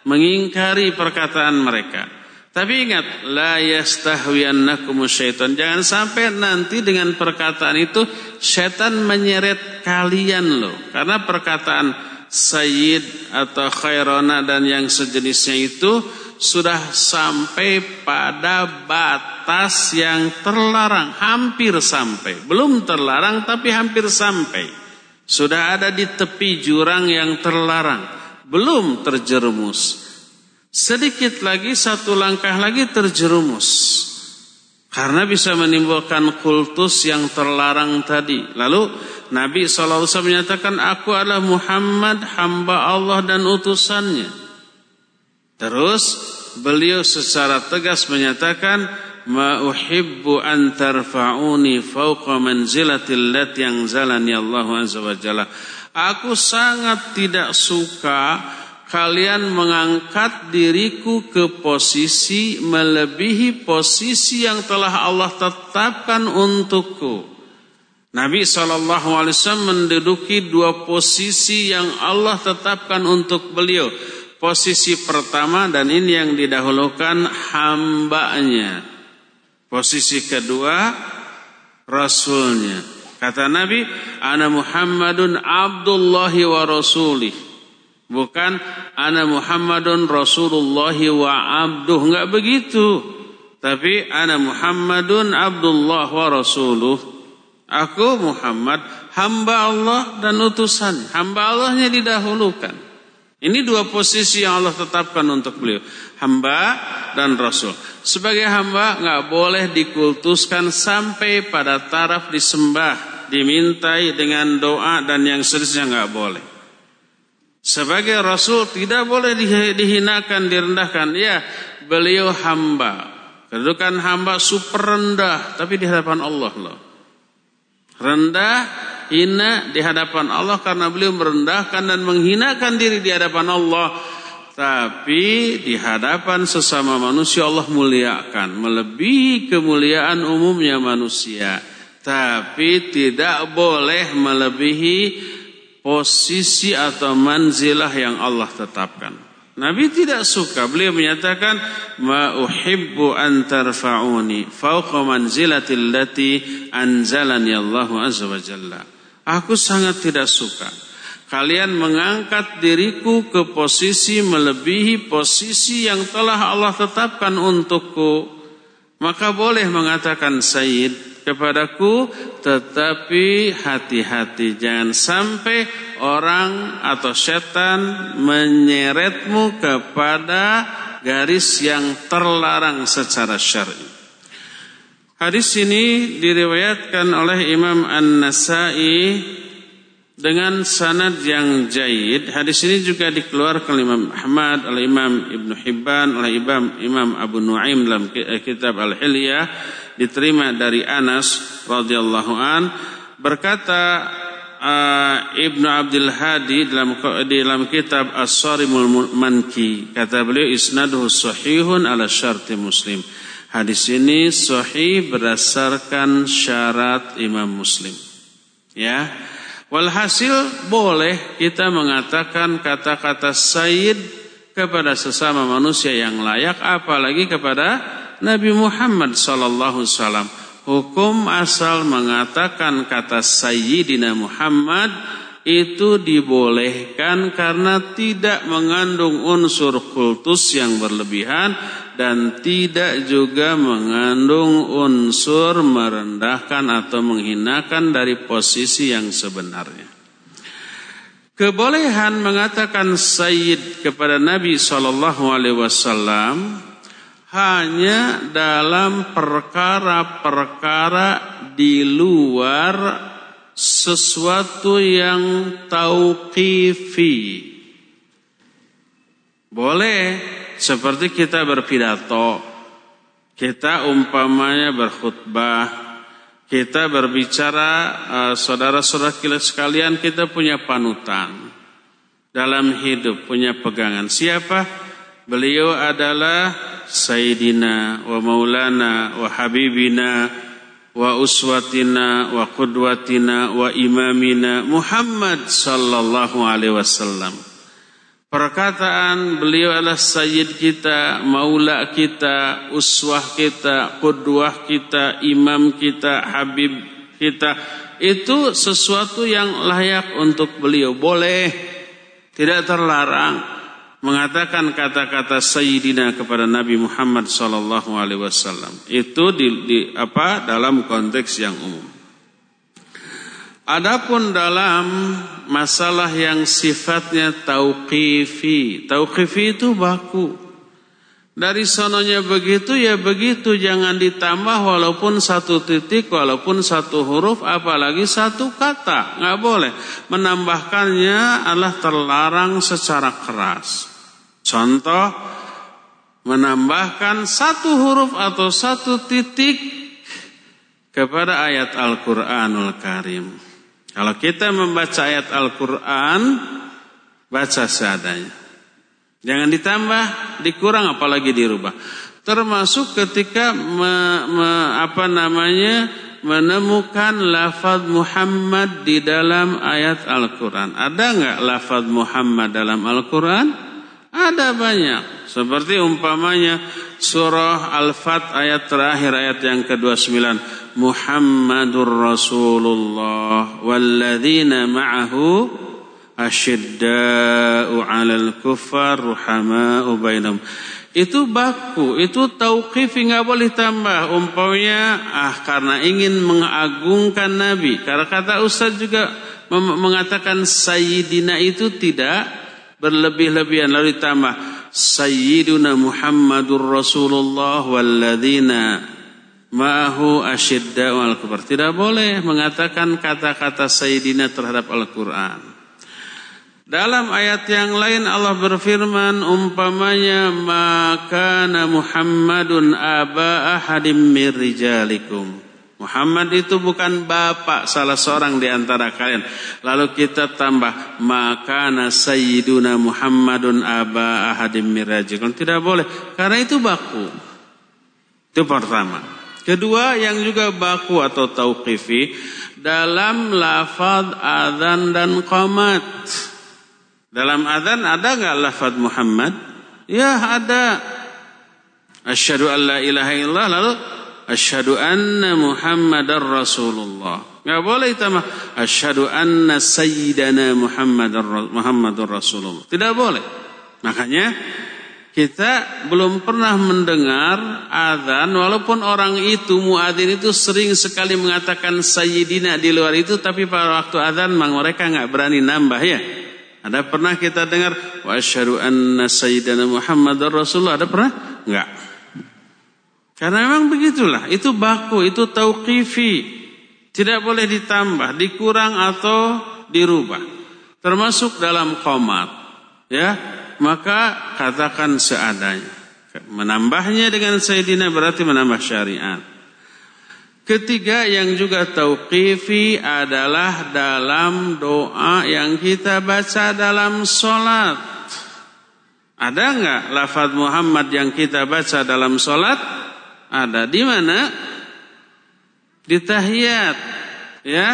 mengingkari perkataan mereka tapi ingat, la yastahwiyannakum syaitan. Jangan sampai nanti dengan perkataan itu syaitan menyeret kalian loh. Karena perkataan sayyid atau khairona dan yang sejenisnya itu sudah sampai pada batas yang terlarang, hampir sampai. Belum terlarang tapi hampir sampai. Sudah ada di tepi jurang yang terlarang, belum terjerumus. Sedikit lagi satu langkah lagi terjerumus. Karena bisa menimbulkan kultus yang terlarang tadi. Lalu Nabi SAW menyatakan, Aku adalah Muhammad, hamba Allah dan utusannya. Terus beliau secara tegas menyatakan, Ma uhibbu an tarfa'uni yang zalani Allah azza wa. Aku sangat tidak suka kalian mengangkat diriku ke posisi melebihi posisi yang telah Allah tetapkan untukku. Nabi SAW menduduki dua posisi yang Allah tetapkan untuk beliau. Posisi pertama dan ini yang didahulukan hambanya. Posisi kedua rasulnya. Kata Nabi, Ana Muhammadun Abdullahi wa Rasulih. Bukan ana Muhammadun Rasulullah wa abduh. Enggak begitu. Tapi ana Muhammadun Abdullah wa Rasuluh. Aku Muhammad hamba Allah dan utusan. Hamba Allahnya didahulukan. Ini dua posisi yang Allah tetapkan untuk beliau. Hamba dan Rasul. Sebagai hamba nggak boleh dikultuskan sampai pada taraf disembah. Dimintai dengan doa dan yang seterusnya nggak boleh. Sebagai Rasul tidak boleh dihinakan, direndahkan. Ya, beliau hamba. Kedudukan hamba super rendah, tapi di hadapan Allah loh. Rendah, hina di hadapan Allah karena beliau merendahkan dan menghinakan diri di hadapan Allah. Tapi di hadapan sesama manusia Allah muliakan. Melebihi kemuliaan umumnya manusia. Tapi tidak boleh melebihi posisi atau manzilah yang Allah tetapkan. Nabi tidak suka. Beliau menyatakan, "Ma uhibbu an tarfa'uni fawqa manzilati allati anzalani Allah azza wa jalla." Aku sangat tidak suka kalian mengangkat diriku ke posisi melebihi posisi yang telah Allah tetapkan untukku. Maka boleh mengatakan Sayyid kepadaku, tetapi hati-hati jangan sampai orang atau setan menyeretmu kepada garis yang terlarang secara syar'i. Hadis ini diriwayatkan oleh Imam An-Nasai dengan sanad yang jayid. Hadis ini juga dikeluarkan oleh Imam Ahmad, oleh Imam Ibn Hibban, oleh Imam Imam Abu Nuaim dalam kitab Al-Hilyah diterima dari Anas radhiyallahu an berkata uh, Ibnu Abdul Hadi dalam dalam kitab As-Sarimul Manki kata beliau isnaduhu sahihun ala syarti Muslim. Hadis ini sahih berdasarkan syarat Imam Muslim. Ya. Walhasil boleh kita mengatakan kata-kata Sayyid kepada sesama manusia yang layak apalagi kepada Nabi Muhammad sallallahu alaihi Hukum asal mengatakan kata Sayyidina Muhammad itu dibolehkan karena tidak mengandung unsur kultus yang berlebihan dan tidak juga mengandung unsur merendahkan atau menghinakan dari posisi yang sebenarnya. Kebolehan mengatakan Sayyid kepada Nabi Shallallahu Alaihi Wasallam hanya dalam perkara-perkara di luar sesuatu yang tauqifi. Boleh seperti kita berpidato, kita umpamanya berkhutbah, kita berbicara uh, saudara-saudara kita sekalian kita punya panutan dalam hidup, punya pegangan. Siapa? Beliau adalah Sayyidina wa Maulana wa Habibina wa uswatina wa qudwatina wa imamina Muhammad sallallahu alaihi wasallam. Perkataan beliau adalah sayyid kita, maula kita, uswah kita, qudwah kita, imam kita, habib kita. Itu sesuatu yang layak untuk beliau. Boleh, tidak terlarang mengatakan kata-kata Sayyidina kepada Nabi Muhammad sallallahu alaihi wasallam itu di, di apa dalam konteks yang umum. Adapun dalam masalah yang sifatnya tauqifi, tauqifi itu baku. Dari sononya begitu ya begitu jangan ditambah walaupun satu titik walaupun satu huruf apalagi satu kata nggak boleh menambahkannya adalah terlarang secara keras. Contoh menambahkan satu huruf atau satu titik kepada ayat Al-Qur'anul Karim. Kalau kita membaca ayat Al-Qur'an baca seadanya. Jangan ditambah, dikurang apalagi dirubah. Termasuk ketika me, me, apa namanya menemukan lafaz Muhammad di dalam ayat Al-Quran. Ada nggak lafaz Muhammad dalam Al-Quran? Ada banyak. Seperti umpamanya surah Al-Fat ayat terakhir ayat yang ke-29. Muhammadur Rasulullah walladzina ma'ahu asyidda'u 'alal kuffar ruhama'u bainahum. Itu baku, itu tauqif nggak boleh tambah. Umpamanya ah karena ingin mengagungkan Nabi. Karena kata Ustaz juga mengatakan sayyidina itu tidak berlebih-lebihan lalu ditambah Sayyiduna Muhammadur Rasulullah walladzina ma'ahu asyidda wal kubar. Tidak boleh mengatakan kata-kata Sayyidina terhadap Al-Quran. Dalam ayat yang lain Allah berfirman umpamanya maka Muhammadun aba ahadim rijalikum Muhammad itu bukan bapak salah seorang di antara kalian. Lalu kita tambah maka sayyiduna Muhammadun aba ahadim mirajikun. Tidak boleh karena itu baku. Itu pertama. Kedua yang juga baku atau tauqifi dalam lafaz azan dan qamat. Dalam azan ada nggak lafaz Muhammad? Ya ada. Asyhadu an la ilaha illallah lalu asyhadu anna Muhammadar Rasulullah. Enggak boleh tambah asyhadu anna sayyidana Muhammadar Muhammadur Rasulullah. Tidak boleh. Makanya kita belum pernah mendengar azan walaupun orang itu muadzin itu sering sekali mengatakan sayyidina di luar itu tapi pada waktu azan mereka nggak berani nambah ya. Ada pernah kita dengar wa asyhadu anna sayyidana Muhammadar Rasulullah ada pernah? Enggak. Karena memang begitulah, itu baku, itu tauqifi. Tidak boleh ditambah, dikurang atau dirubah. Termasuk dalam komat. Ya, maka katakan seadanya. Menambahnya dengan Sayyidina berarti menambah syariat. Ketiga yang juga tauqifi adalah dalam doa yang kita baca dalam sholat. Ada enggak lafaz Muhammad yang kita baca dalam sholat? Ada di mana? Di tahiyat, ya.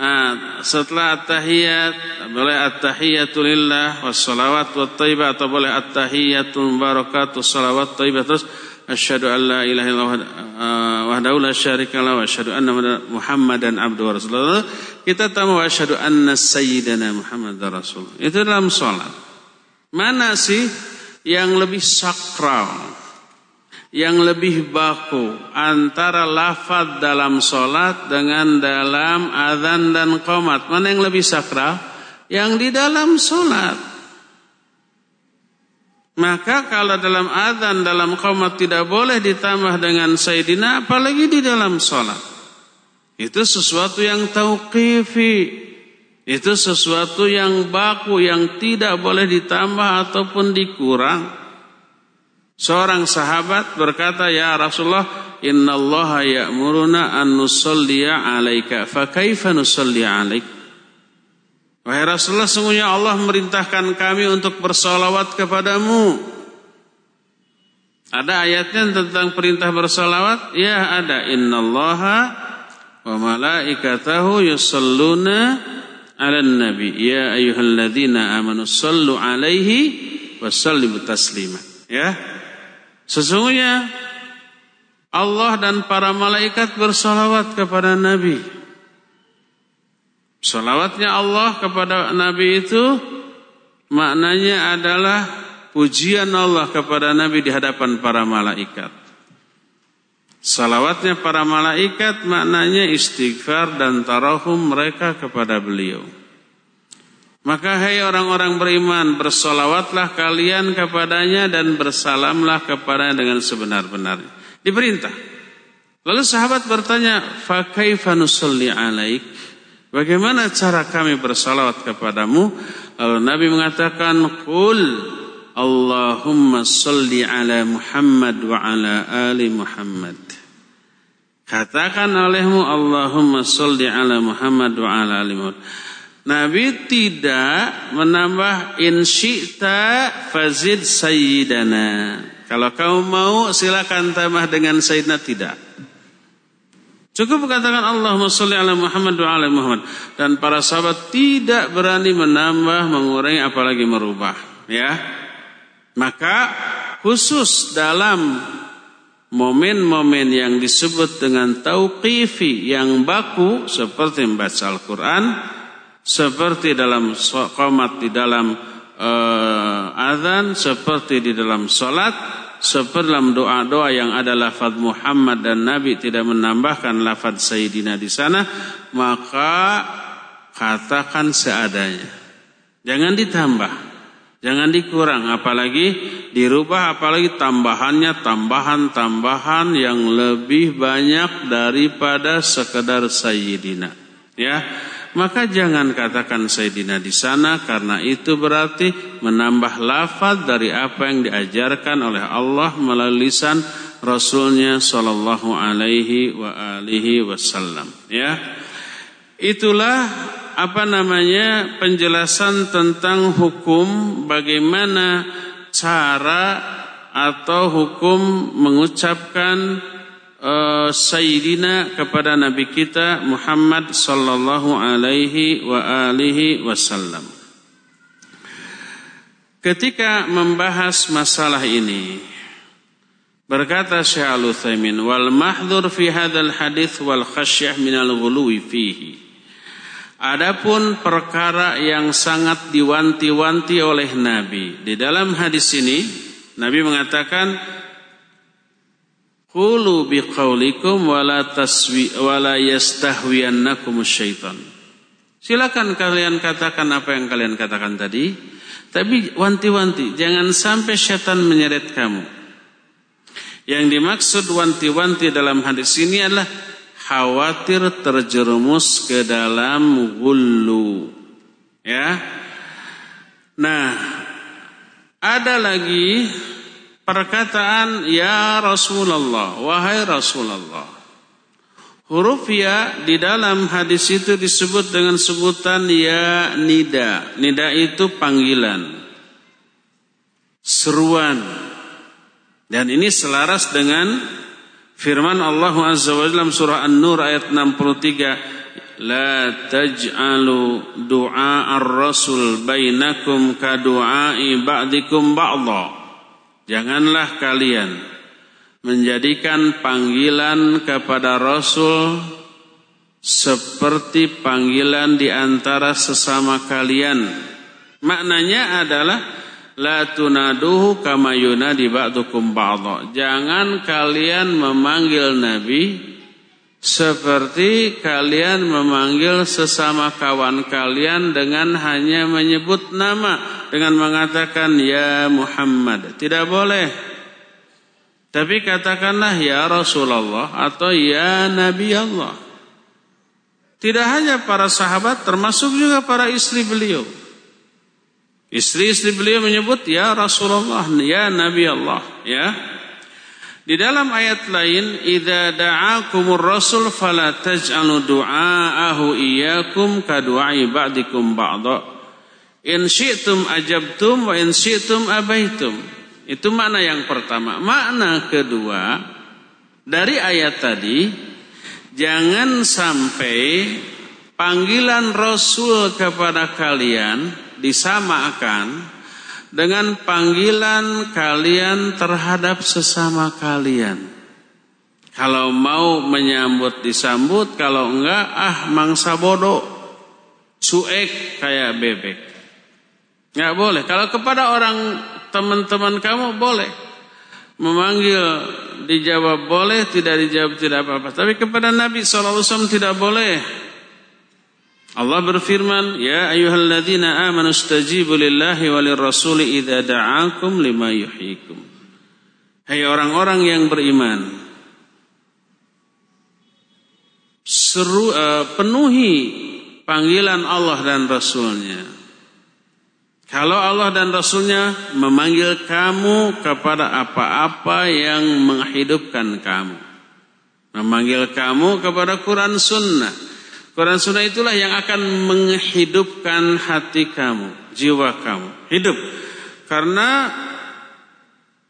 Nah, setelah at-tahiyat boleh at-tahiyatu lillah wat thayyibah atau boleh at-tahiyatul barakatuh salawat thayyibah terus asyhadu an la ilaha illallah uh, wahdahu la syarika lahu wa asyhadu anna muhammadan abduhu wa rasuluh kita tahu wa asyhadu anna sayyidana muhammadar rasul itu dalam salat mana sih yang lebih sakral yang lebih baku antara lafaz dalam solat dengan dalam azan dan qomat. Mana yang lebih sakral? Yang di dalam solat. Maka kalau dalam azan, dalam qomat tidak boleh ditambah dengan Sayyidina, apalagi di dalam solat. Itu sesuatu yang tauqifi. Itu sesuatu yang baku, yang tidak boleh ditambah ataupun dikurang. Seorang sahabat berkata, "Ya Rasulullah, innallaha ya'muruna an nusalliya 'alaika, fa kaifa nusalli 'alaik?" Wahai Rasulullah, sungguhnya Allah merintahkan kami untuk bersolawat kepadamu. Ada ayatnya tentang perintah bersolawat? Ya ada. Innallaha wa malaikatahu yusalluna 'alan nabi. Ya ayyuhalladzina amanu sallu 'alaihi wa sallimu taslima. Ya. Sesungguhnya Allah dan para malaikat bersolawat kepada Nabi. Salawatnya Allah kepada Nabi itu maknanya adalah pujian Allah kepada Nabi di hadapan para malaikat. Salawatnya para malaikat maknanya istighfar dan tarahum mereka kepada beliau. Maka hai orang-orang beriman bersolawatlah kalian kepadanya dan bersalamlah kepada dengan sebenar-benarnya. Diperintah. Lalu sahabat bertanya, "Fakaifa nusalli alaik?" Bagaimana cara kami bersalawat kepadamu? Lalu Nabi mengatakan, "Qul Allahumma salli ala Muhammad wa ala ali Muhammad." Katakan olehmu Allahumma salli ala Muhammad wa ala ali Muhammad. Nabi tidak menambah insyita fazid sayyidana. Kalau kamu mau silakan tambah dengan sayyidina tidak. Cukup katakan Allahumma sholli ala Muhammad wa ala Muhammad dan para sahabat tidak berani menambah, mengurangi apalagi merubah, ya. Maka khusus dalam momen-momen yang disebut dengan tauqifi yang baku seperti membaca Al-Qur'an seperti dalam qomat di dalam uh, azan, seperti di dalam salat, seperti dalam doa-doa yang ada lafaz Muhammad dan Nabi tidak menambahkan lafaz Sayyidina di sana, maka katakan seadanya. Jangan ditambah, jangan dikurang, apalagi dirubah, apalagi tambahannya tambahan-tambahan yang lebih banyak daripada sekedar Sayyidina. Ya, maka jangan katakan Sayyidina di sana karena itu berarti menambah lafaz dari apa yang diajarkan oleh Allah melalui lisan Rasulnya Shallallahu Alaihi wa alihi Wasallam. Ya, itulah apa namanya penjelasan tentang hukum bagaimana cara atau hukum mengucapkan uh, Sayyidina kepada Nabi kita Muhammad sallallahu alaihi wa alihi wasallam. Ketika membahas masalah ini, berkata Syekh Al-Utsaimin, "Wal mahdhur fi hadzal wal khasyah min al-ghuluwi fihi." Adapun perkara yang sangat diwanti-wanti oleh Nabi di dalam hadis ini, Nabi mengatakan, Qulu biqaulikum wala taswi wala yastahwiyannakum syaitan. Silakan kalian katakan apa yang kalian katakan tadi, tapi wanti-wanti jangan sampai syaitan menyeret kamu. Yang dimaksud wanti-wanti dalam hadis ini adalah khawatir terjerumus ke dalam gulu. Ya. Nah, ada lagi perkataan ya Rasulullah, wahai Rasulullah. Huruf ya di dalam hadis itu disebut dengan sebutan ya nida. Nida itu panggilan. Seruan. Dan ini selaras dengan firman Allah Azza wa Jalla surah An-Nur ayat 63 La taj'alu du'a ar-rasul bainakum ka du'ai ba'dikum ba'dha Janganlah kalian menjadikan panggilan kepada Rasul seperti panggilan di antara sesama kalian. Maknanya adalah la tunaduhu kama yunadi ba'dukum ba'dha. Jangan kalian memanggil Nabi seperti kalian memanggil sesama kawan kalian dengan hanya menyebut nama dengan mengatakan ya Muhammad. Tidak boleh. Tapi katakanlah ya Rasulullah atau ya Nabi Allah. Tidak hanya para sahabat termasuk juga para istri beliau. Istri-istri beliau menyebut ya Rasulullah, ya Nabi Allah, ya. Di dalam ayat lain, "Idza da'akumur rasul fala taj'alu du'aahu iyyakum ka du'ai ba'dikum ba'dha." In syi'tum ajabtum wa in syi'tum abaitum. Itu makna yang pertama. Makna kedua dari ayat tadi, jangan sampai panggilan Rasul kepada kalian disamakan dengan panggilan kalian terhadap sesama kalian. Kalau mau menyambut disambut, kalau enggak ah mangsa bodoh, cuek kayak bebek. Enggak boleh. Kalau kepada orang teman-teman kamu boleh memanggil dijawab boleh, tidak dijawab tidak apa-apa. Tapi kepada Nabi SAW tidak boleh. Allah berfirman, "Ya ayyuhalladzina amanu istajibu lillahi walir rasuli idza da'akum lima yuhyikum." Hai orang-orang yang beriman, seru uh, penuhi panggilan Allah dan Rasulnya. Kalau Allah dan Rasulnya memanggil kamu kepada apa-apa yang menghidupkan kamu. Memanggil kamu kepada Quran Sunnah Quran Sunnah itulah yang akan menghidupkan hati kamu, jiwa kamu. Hidup. Karena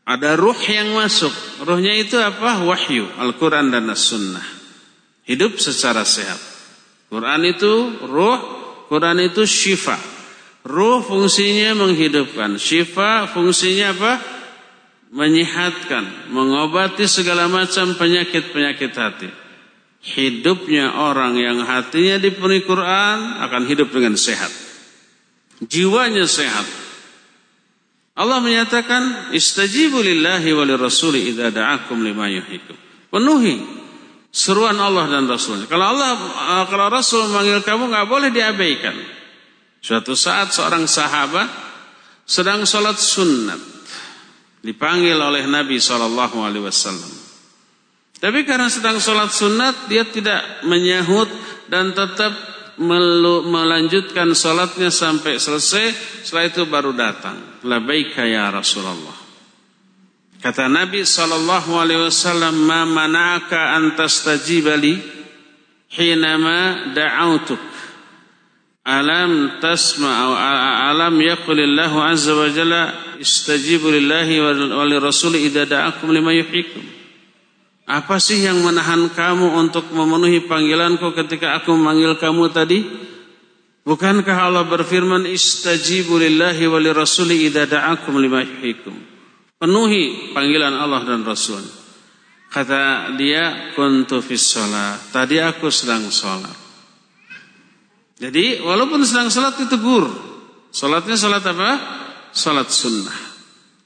ada ruh yang masuk. Ruhnya itu apa? Wahyu, Al-Quran dan As-Sunnah. Hidup secara sehat. Quran itu ruh, Quran itu syifa. Ruh fungsinya menghidupkan. Syifa fungsinya apa? Menyehatkan, mengobati segala macam penyakit-penyakit hati hidupnya orang yang hatinya dipenuhi Quran akan hidup dengan sehat. Jiwanya sehat. Allah menyatakan istajibu lillahi wa lirrasuli idza da'akum lima yuhikum. Penuhi seruan Allah dan Rasulnya. Kalau Allah kalau Rasul memanggil kamu nggak boleh diabaikan. Suatu saat seorang sahabat sedang sholat sunat dipanggil oleh Nabi Wasallam. Tapi karena sedang sholat sunat dia tidak menyahut dan tetap melanjutkan sholatnya sampai selesai. Setelah itu baru datang. Labaika ya Rasulullah. Kata Nabi sallallahu alaihi wasallam, "Ma mana'aka an tastajiba li hinama da'autuk?" Alam tasma alam yaqulillahu azza wa jalla istajibu lillahi wa li rasuli idza da'akum lima yuhyikum. Apa sih yang menahan kamu untuk memenuhi panggilanku ketika aku memanggil kamu tadi? Bukankah Allah berfirman istajibu lillahi wa lirasuli idza da'akum lima yuhyikum. Penuhi panggilan Allah dan Rasul. Kata dia kuntu fis shalat. Tadi aku sedang salat. Jadi walaupun sedang salat ditegur. Salatnya salat apa? Salat sunnah.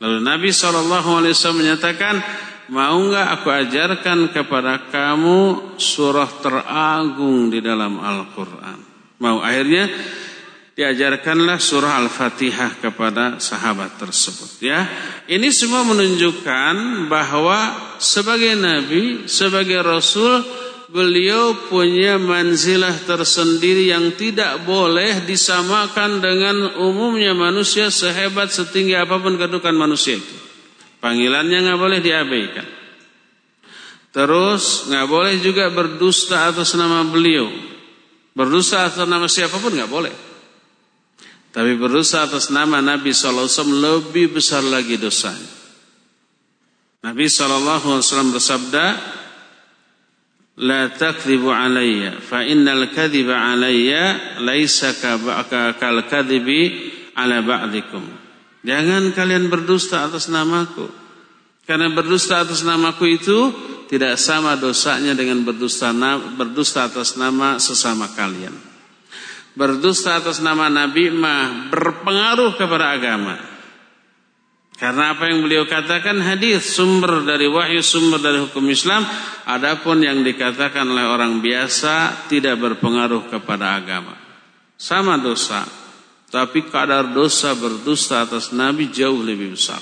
Lalu Nabi SAW menyatakan Mau nggak aku ajarkan kepada kamu surah teragung di dalam Al-Quran? Mau akhirnya diajarkanlah surah Al-Fatihah kepada sahabat tersebut ya. Ini semua menunjukkan bahwa sebagai nabi, sebagai rasul beliau punya manzilah tersendiri yang tidak boleh disamakan dengan umumnya manusia sehebat setinggi apa pun kedudukan manusia itu. Panggilannya nggak boleh diabaikan. Terus nggak boleh juga berdusta atas nama beliau. Berdusta atas nama siapa pun nggak boleh. Tapi berdusta atas nama Nabi SAW lebih besar lagi dosanya. Nabi SAW bersabda, La takribu alayya, fa innal kadhiba alayya laisa kal kadhibi ala ba'dikum. Jangan kalian berdusta atas namaku. Karena berdusta atas namaku itu tidak sama dosanya dengan berdusta, berdusta atas nama sesama kalian. Berdusta atas nama Nabi mah berpengaruh kepada agama. Karena apa yang beliau katakan hadis sumber dari wahyu sumber dari hukum Islam, adapun yang dikatakan oleh orang biasa tidak berpengaruh kepada agama. Sama dosa, tapi kadar dosa berdusta atas Nabi jauh lebih besar.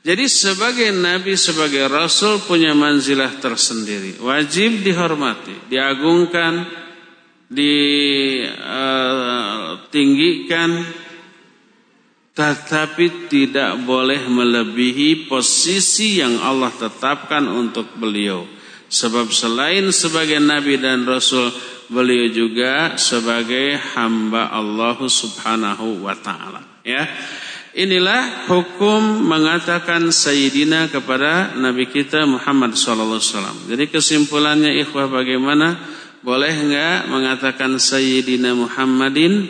Jadi sebagai Nabi, sebagai Rasul punya manzilah tersendiri. Wajib dihormati, diagungkan, ditinggikan. Tetapi tidak boleh melebihi posisi yang Allah tetapkan untuk beliau. Sebab selain sebagai Nabi dan Rasul beliau juga sebagai hamba Allah Subhanahu wa taala. Ya. Inilah hukum mengatakan sayyidina kepada nabi kita Muhammad sallallahu alaihi wasallam. Jadi kesimpulannya ikhwah bagaimana? Boleh enggak mengatakan sayyidina Muhammadin?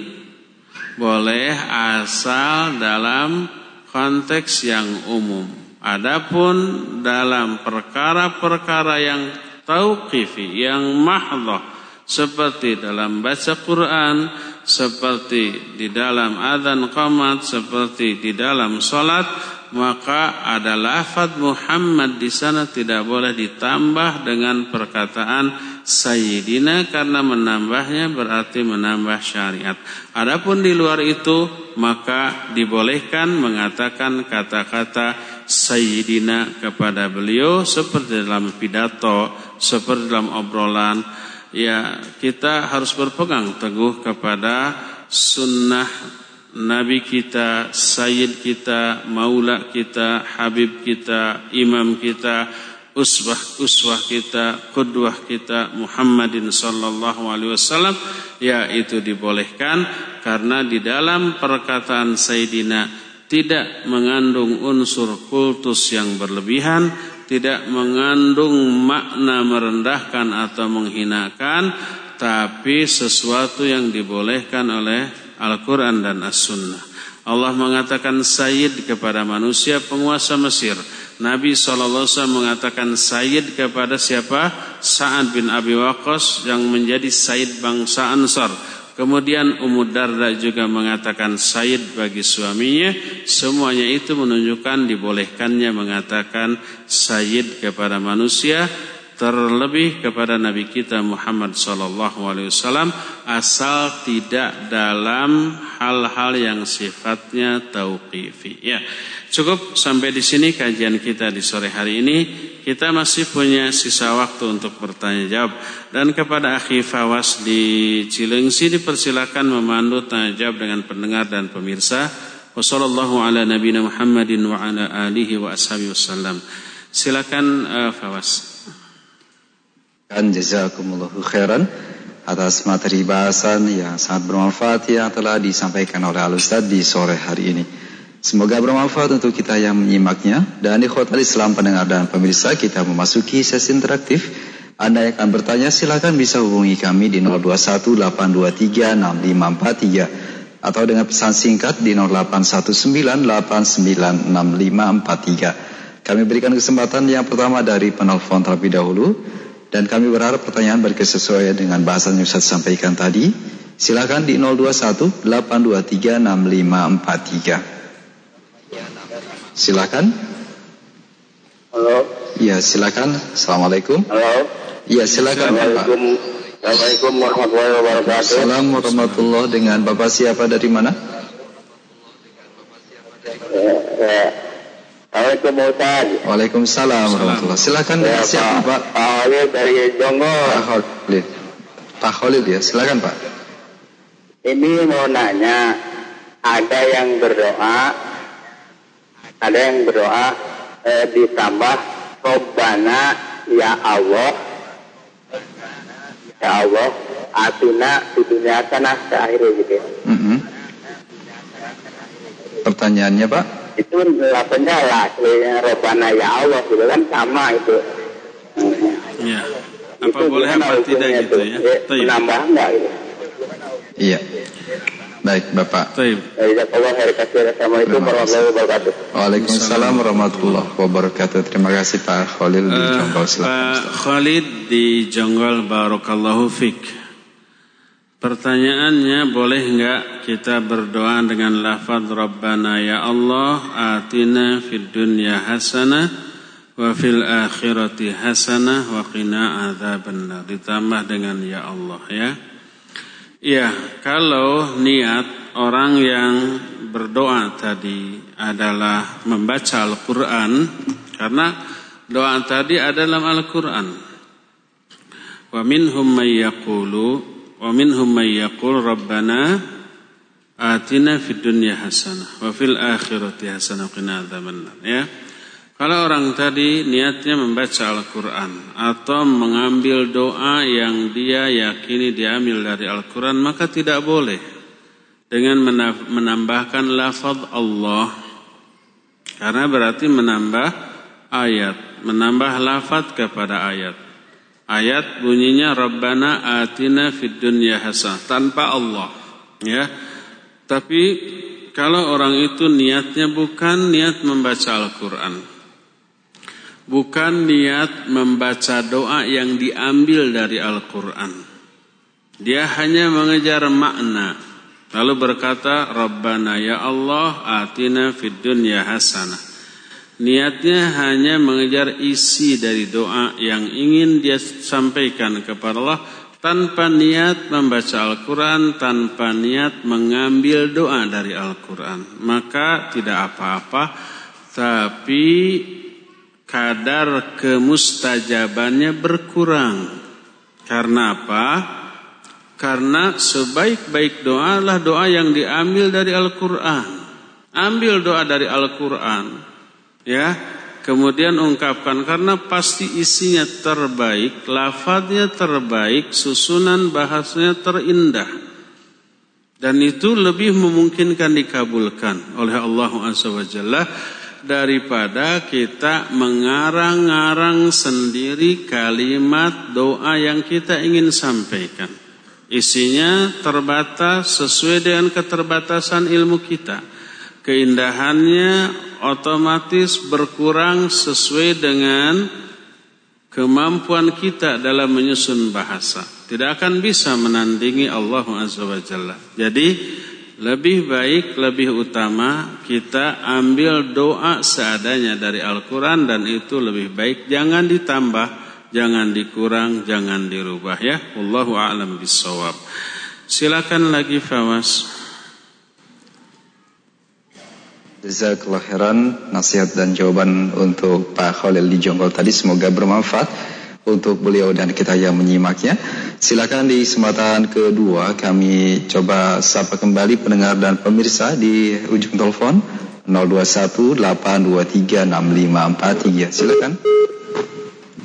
Boleh asal dalam konteks yang umum. Adapun dalam perkara-perkara yang tauqifi yang mahdhah seperti dalam baca Quran, seperti di dalam adzan qamat, seperti di dalam salat, maka ada lafaz Muhammad di sana tidak boleh ditambah dengan perkataan Sayyidina karena menambahnya berarti menambah syariat. Adapun di luar itu maka dibolehkan mengatakan kata-kata Sayyidina kepada beliau seperti dalam pidato, seperti dalam obrolan ya kita harus berpegang teguh kepada sunnah Nabi kita, Sayyid kita, Maula kita, Habib kita, Imam kita, uswah uswah kita, kudwah kita Muhammadin sallallahu alaihi wasallam. Ya itu dibolehkan karena di dalam perkataan Sayyidina tidak mengandung unsur kultus yang berlebihan tidak mengandung makna merendahkan atau menghinakan tapi sesuatu yang dibolehkan oleh Al-Quran dan As-Sunnah. Allah mengatakan Sayyid kepada manusia penguasa Mesir. Nabi SAW mengatakan Sayyid kepada siapa? Sa'ad bin Abi Waqqas yang menjadi Sayyid bangsa Ansar Kemudian Ummu Darda juga mengatakan Said bagi suaminya. Semuanya itu menunjukkan dibolehkannya mengatakan Said kepada manusia terlebih kepada Nabi kita Muhammad wasallam asal tidak dalam hal-hal yang sifatnya tauqifi ya. Cukup sampai di sini kajian kita di sore hari ini. Kita masih punya sisa waktu untuk bertanya jawab. Dan kepada akhi Fawas di Cilengsi dipersilakan memandu tanya jawab dengan pendengar dan pemirsa. Wassalamualaikum ala nabiyina Muhammadin wa ala alihi wa ashabihi wasallam. Silakan uh, Fawas. Dan jazakumullahu khairan atas materi bahasan yang sangat bermanfaat yang telah disampaikan oleh Al Ustaz di sore hari ini. Semoga bermanfaat untuk kita yang menyimaknya. Dan ikhwatal Islam pendengar dan pemirsa kita memasuki sesi interaktif. Anda yang akan bertanya silakan bisa hubungi kami di 0218236543 atau dengan pesan singkat di 0819896543. Kami berikan kesempatan yang pertama dari penelpon terlebih dahulu dan kami berharap pertanyaan berkesesuaian dengan bahasan yang saya sampaikan tadi. Silakan di 021 823 6543. Silakan. Halo. Ya, silakan. Assalamualaikum. Halo. Ya, silakan Bapak. Assalamualaikum warahmatullahi wabarakatuh. Assalamualaikum warahmatullahi dengan Bapak siapa dari mana? Ya, ya. Assalamualaikum Ustaz. Waalaikumsalam warahmatullahi Silakan dengan siapa Pak? Pak Khalil dari Jongo. Pak Khalid. Pak ya, silakan Pak. Ini mau nanya, ada yang berdoa ada yang berdoa eh, ditambah Robbana ya Allah ya Allah atina di dunia sana akhir gitu ya. Mm -hmm. Pertanyaannya Pak? Itu delapannya lah Robbana ya Allah gitu kan sama itu. Ya. Apa itu boleh apa tidak gitu ya? ya menambah enggak gitu? Iya. Baik, Bapak. Baik. Assalamualaikum warahmatullahi wabarakatuh. Waalaikumsalam warahmatullahi wabarakatuh. Terima kasih Pak Khalil di uh, Jonggol. Pak Khalid di Jonggol Barakallahu Fik. Pertanyaannya boleh enggak kita berdoa dengan lafaz Rabbana ya Allah atina fid dunya hasanah wa fil akhirati hasanah wa qina adzabannar ditambah dengan ya Allah ya. Ya, kalau niat orang yang berdoa tadi adalah membaca Al-Quran, karena doa tadi adalah dalam Al-Quran. Wa minhum may yaqulu wa minhum may yaqul rabbana atina fid dunya hasanah wa fil akhirati hasanah qina adzabannar ya. Kalau orang tadi niatnya membaca Al-Quran atau mengambil doa yang dia yakini diambil dari Al-Quran, maka tidak boleh dengan menambahkan lafaz Allah. Karena berarti menambah ayat, menambah lafaz kepada ayat. Ayat bunyinya Rabbana atina fid dunya hasanah tanpa Allah, ya. Tapi kalau orang itu niatnya bukan niat membaca Al-Quran, bukan niat membaca doa yang diambil dari Al-Quran. Dia hanya mengejar makna. Lalu berkata, Rabbana ya Allah atina fid dunya hasanah. Niatnya hanya mengejar isi dari doa yang ingin dia sampaikan kepada Allah tanpa niat membaca Al-Quran, tanpa niat mengambil doa dari Al-Quran. Maka tidak apa-apa, tapi kadar kemustajabannya berkurang. Karena apa? Karena sebaik-baik doa adalah doa yang diambil dari Al-Quran. Ambil doa dari Al-Quran. Ya, kemudian ungkapkan karena pasti isinya terbaik, lafadznya terbaik, susunan bahasanya terindah. Dan itu lebih memungkinkan dikabulkan oleh Allah Subhanahu wa daripada kita mengarang-arang sendiri kalimat doa yang kita ingin sampaikan. Isinya terbatas sesuai dengan keterbatasan ilmu kita. Keindahannya otomatis berkurang sesuai dengan kemampuan kita dalam menyusun bahasa. Tidak akan bisa menandingi Allah Azza wa Jalla. Jadi lebih baik, lebih utama kita ambil doa seadanya dari Al-Quran dan itu lebih baik. Jangan ditambah, jangan dikurang, jangan dirubah ya. Allahu a'lam bisawab. Silakan lagi Fawas. Jazakallah khairan nasihat dan jawaban untuk Pak Khalil di Jonggol tadi semoga bermanfaat untuk beliau dan kita yang menyimaknya. Silakan di kesempatan kedua kami coba sapa kembali pendengar dan pemirsa di ujung telepon 0218236543. Silakan.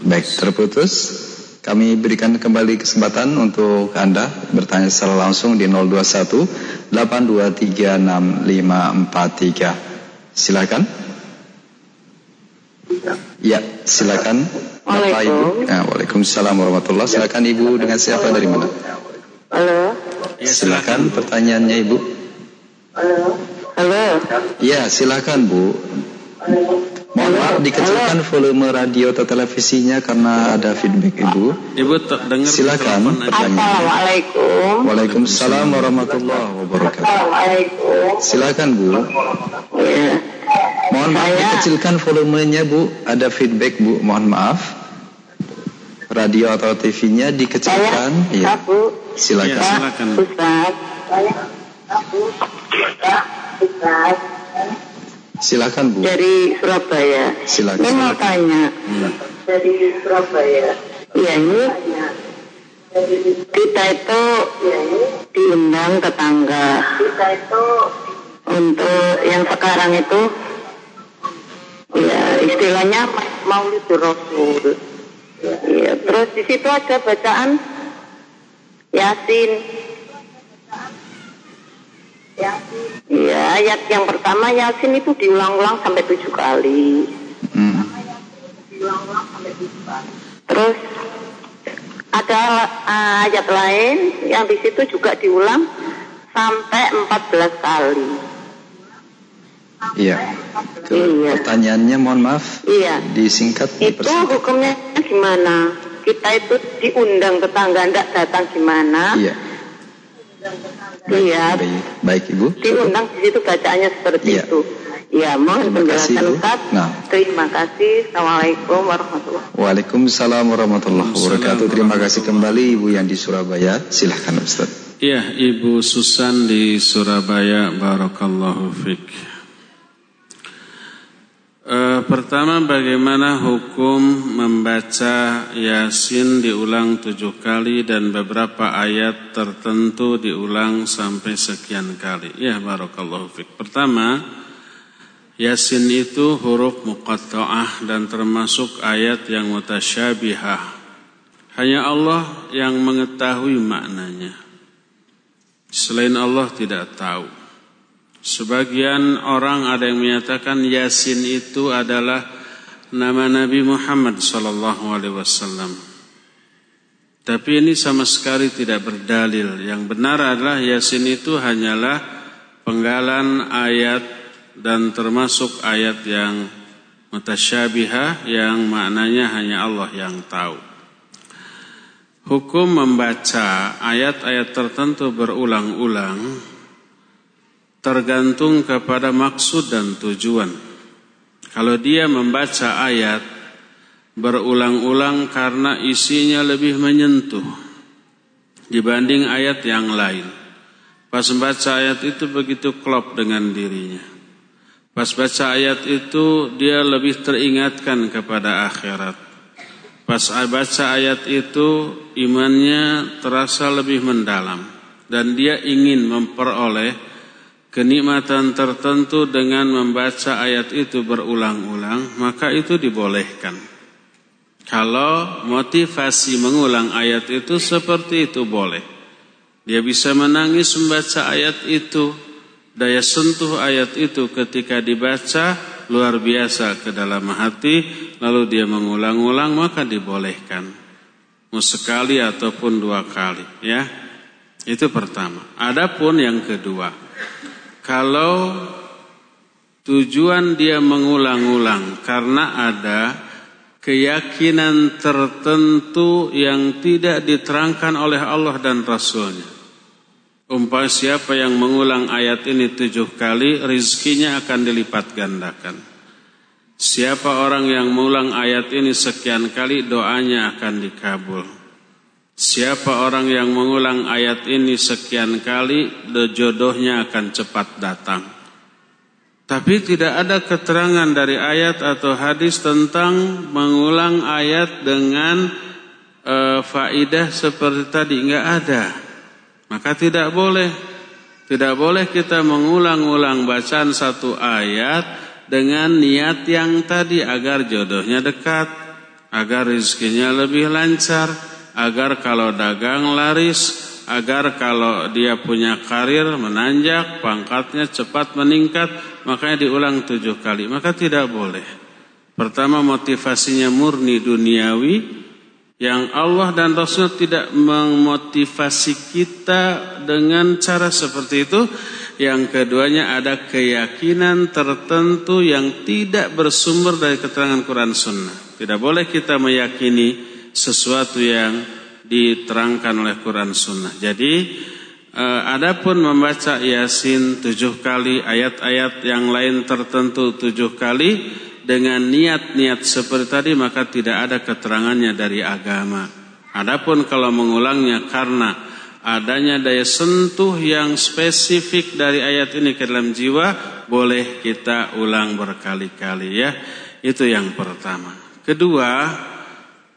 Baik, terputus. Kami berikan kembali kesempatan untuk Anda bertanya secara langsung di 021 8236543. Silakan. Ya, silakan. Bapak Ibu. Ya, Waalaikumsalam warahmatullahi Silakan Ibu dengan siapa dari mana? Halo. Ya, silakan pertanyaannya Ibu. Halo. Halo. Ya, silakan Bu. Mohon maaf dikecilkan volume radio atau televisinya karena ada feedback Ibu. Ibu dengar Silakan pertanyaan. Assalamualaikum. Waalaikumsalam warahmatullahi wabarakatuh. Assalamualaikum. Silakan Bu. Ya. Mohon maaf Saya- dikecilkan volumenya Bu. Ada feedback Bu. Mohon maaf. Radio atau TV-nya Saya dikecilkan. Ya, Abu Ya, silakan. silakan. Ustaz. Saya Abu Ustaz Silakan Bu. dari Surabaya. Silakan. Ini mau tanya. Dari Surabaya. Iya ini kita itu diundang tetangga. Kita itu untuk yang sekarang itu ya istilahnya Maulid Rasul. Iya, terus di situ ada bacaan Yasin. Iya, ayat yang pertama Yasin itu diulang-ulang sampai tujuh kali. Hmm. Terus ada uh, ayat lain yang di situ juga diulang sampai 14 kali. Iya. Ke Iya. pertanyaannya mohon maaf Iya. disingkat Itu dipersingkat. hukumnya gimana? Kita itu diundang tetangga ndak datang gimana? Iya. Iya, Baik, baik Ibu. diundang di situ bacaannya seperti Iya. itu. Ya, mohon penjelasan. Ustaz. Nah. Terima kasih. Assalamualaikum warahmatullahi Waalaikumsalam warahmatullahi wabarakatuh. Terima kasih kembali Ibu yang di Surabaya. Silahkan Ustaz. Iya, Ibu Susan di Surabaya, Barakallahu Fik. Pertama, bagaimana hukum membaca Yasin diulang tujuh kali dan beberapa ayat tertentu diulang sampai sekian kali? Ya, Barakallahu Fik. Pertama, Yasin itu huruf muqatta'ah dan termasuk ayat yang mutasyabihah. Hanya Allah yang mengetahui maknanya. Selain Allah tidak tahu. Sebagian orang ada yang menyatakan Yasin itu adalah nama Nabi Muhammad sallallahu alaihi wasallam. Tapi ini sama sekali tidak berdalil. Yang benar adalah Yasin itu hanyalah penggalan ayat dan termasuk ayat yang mutasyabihah yang maknanya hanya Allah yang tahu. Hukum membaca ayat-ayat tertentu berulang-ulang tergantung kepada maksud dan tujuan. Kalau dia membaca ayat berulang-ulang karena isinya lebih menyentuh dibanding ayat yang lain. Pas membaca ayat itu begitu klop dengan dirinya. Pas baca ayat itu dia lebih teringatkan kepada akhirat. Pas baca ayat itu imannya terasa lebih mendalam dan dia ingin memperoleh kenikmatan tertentu dengan membaca ayat itu berulang-ulang, maka itu dibolehkan. Kalau motivasi mengulang ayat itu seperti itu boleh. Dia bisa menangis membaca ayat itu, daya sentuh ayat itu ketika dibaca luar biasa ke dalam hati, lalu dia mengulang-ulang maka dibolehkan. Mau sekali ataupun dua kali, ya. Itu pertama. Adapun yang kedua, kalau tujuan dia mengulang-ulang karena ada keyakinan tertentu yang tidak diterangkan oleh Allah dan Rasulnya. Umpah siapa yang mengulang ayat ini tujuh kali, rizkinya akan dilipat gandakan. Siapa orang yang mengulang ayat ini sekian kali, doanya akan dikabul. Siapa orang yang mengulang ayat ini sekian kali, jodohnya akan cepat datang. Tapi tidak ada keterangan dari ayat atau hadis tentang mengulang ayat dengan e, faidah seperti tadi, nggak ada. Maka tidak boleh, tidak boleh kita mengulang-ulang bacaan satu ayat dengan niat yang tadi agar jodohnya dekat, agar rezekinya lebih lancar, agar kalau dagang laris, agar kalau dia punya karir menanjak, pangkatnya cepat meningkat, makanya diulang tujuh kali. Maka tidak boleh. Pertama motivasinya murni duniawi, yang Allah dan Rasul tidak memotivasi kita dengan cara seperti itu. Yang keduanya ada keyakinan tertentu yang tidak bersumber dari keterangan Quran Sunnah. Tidak boleh kita meyakini sesuatu yang diterangkan oleh Quran Sunnah. Jadi eh, adapun membaca Yasin tujuh kali, ayat-ayat yang lain tertentu tujuh kali, dengan niat-niat seperti tadi maka tidak ada keterangannya dari agama. Adapun kalau mengulangnya karena adanya daya sentuh yang spesifik dari ayat ini ke dalam jiwa, boleh kita ulang berkali-kali ya. Itu yang pertama. Kedua,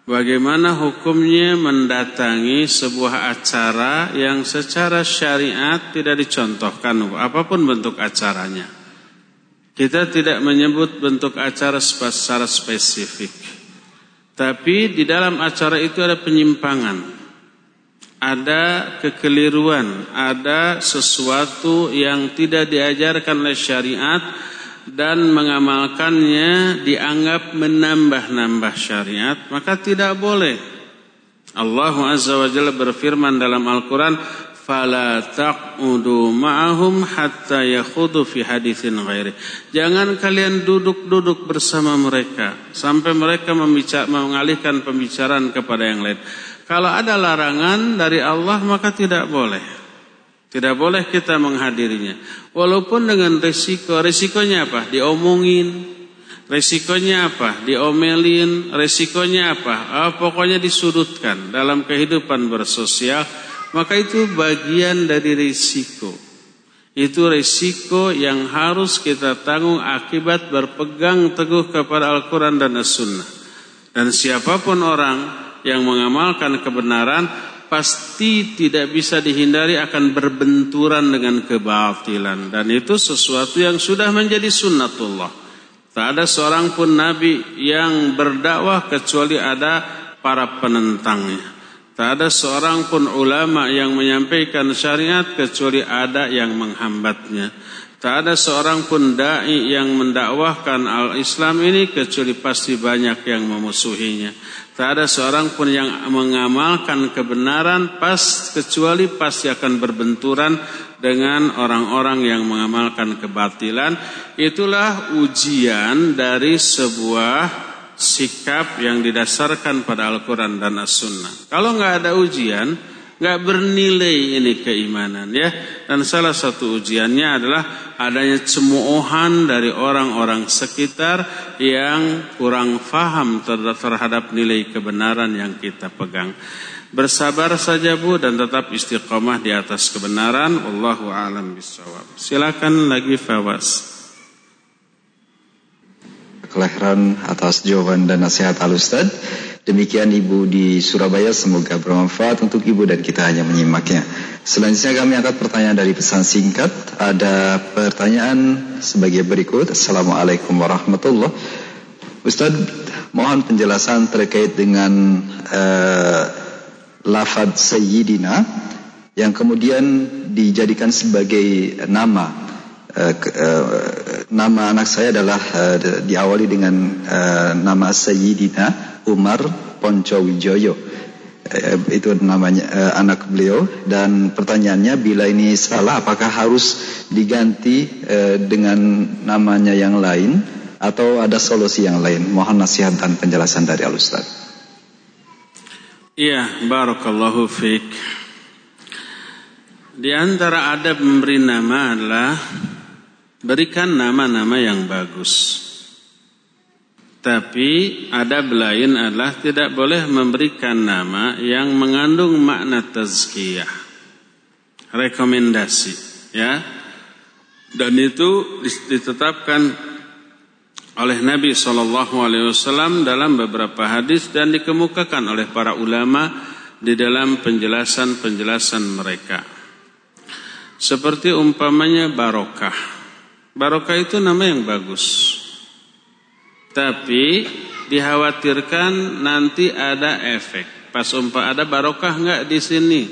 bagaimana hukumnya mendatangi sebuah acara yang secara syariat tidak dicontohkan apa pun bentuk acaranya. Kita tidak menyebut bentuk acara secara spesifik. Tapi di dalam acara itu ada penyimpangan. Ada kekeliruan, ada sesuatu yang tidak diajarkan oleh syariat dan mengamalkannya dianggap menambah-nambah syariat, maka tidak boleh. Allah Azza wa Jalla berfirman dalam Al-Quran, fala taqudu ma'ahum hatta yakhudu fi haditsin ghairi. Jangan kalian duduk-duduk bersama mereka sampai mereka mengalihkan pembicaraan kepada yang lain. Kalau ada larangan dari Allah maka tidak boleh. Tidak boleh kita menghadirinya. Walaupun dengan resiko. Resikonya apa? Diomongin. Resikonya apa? Diomelin. Resikonya apa? Oh, pokoknya disudutkan dalam kehidupan bersosial maka itu bagian dari risiko. Itu risiko yang harus kita tanggung akibat berpegang teguh kepada Al-Quran dan As-Sunnah. Dan siapa pun orang yang mengamalkan kebenaran pasti tidak bisa dihindari akan berbenturan dengan kebatilan. Dan itu sesuatu yang sudah menjadi sunnatullah. Tak ada seorang pun nabi yang berdakwah kecuali ada para penentangnya. Tak ada seorang pun ulama yang menyampaikan syariat kecuali ada yang menghambatnya. Tak ada seorang pun dai yang mendakwahkan al-Islam ini kecuali pasti banyak yang memusuhinya. Tak ada seorang pun yang mengamalkan kebenaran pas kecuali pasti akan berbenturan dengan orang-orang yang mengamalkan kebatilan. Itulah ujian dari sebuah sikap yang didasarkan pada Al-Quran dan As-Sunnah. Kalau nggak ada ujian, nggak bernilai ini keimanan ya. Dan salah satu ujiannya adalah adanya cemoohan dari orang-orang sekitar yang kurang faham terhadap nilai kebenaran yang kita pegang. Bersabar saja Bu dan tetap istiqomah di atas kebenaran. Wallahu a'lam bishawab. Silakan lagi Fawas kelahiran atas jawaban dan nasihat Al Ustad. Demikian Ibu di Surabaya, semoga bermanfaat untuk Ibu dan kita hanya menyimaknya. Selanjutnya kami angkat pertanyaan dari pesan singkat. Ada pertanyaan sebagai berikut. Assalamualaikum warahmatullahi Ustaz, mohon penjelasan terkait dengan uh, lafad Sayyidina yang kemudian dijadikan sebagai nama Uh, uh, nama anak saya adalah uh, diawali dengan uh, nama Sayyidina Umar Poncowijoyo. Itu namanya uh, anak beliau dan pertanyaannya bila ini salah apakah harus diganti uh, dengan namanya yang lain atau ada solusi yang lain? Mohon nasihat dan penjelasan dari Al Ustaz. Iya, barakallahu fiik. Di antara adab memberi nama adalah Berikan nama-nama yang bagus. Tapi ada lain adalah tidak boleh memberikan nama yang mengandung makna tazkiyah. Rekomendasi, ya. Dan itu ditetapkan oleh Nabi Shallallahu Alaihi Wasallam dalam beberapa hadis dan dikemukakan oleh para ulama di dalam penjelasan-penjelasan mereka. Seperti umpamanya barokah. Barokah itu nama yang bagus. Tapi dikhawatirkan nanti ada efek. Pas umpah ada barokah enggak di sini?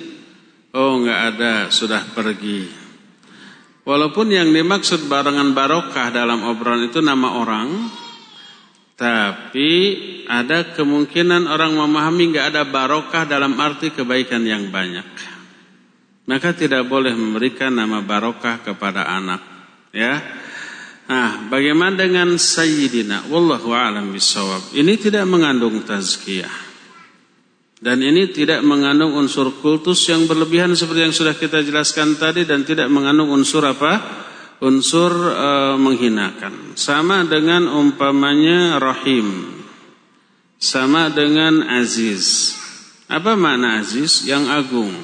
Oh nggak ada, sudah pergi. Walaupun yang dimaksud barengan barokah dalam obrolan itu nama orang, tapi ada kemungkinan orang memahami nggak ada barokah dalam arti kebaikan yang banyak. Maka tidak boleh memberikan nama barokah kepada anak. Ya, Nah, bagaimana dengan Sayyidina? Wallahu a'lam bisawab. Ini tidak mengandung tazkiyah. Dan ini tidak mengandung unsur kultus yang berlebihan seperti yang sudah kita jelaskan tadi dan tidak mengandung unsur apa? Unsur e, menghinakan. Sama dengan umpamanya rahim. Sama dengan aziz. Apa makna aziz? Yang agung.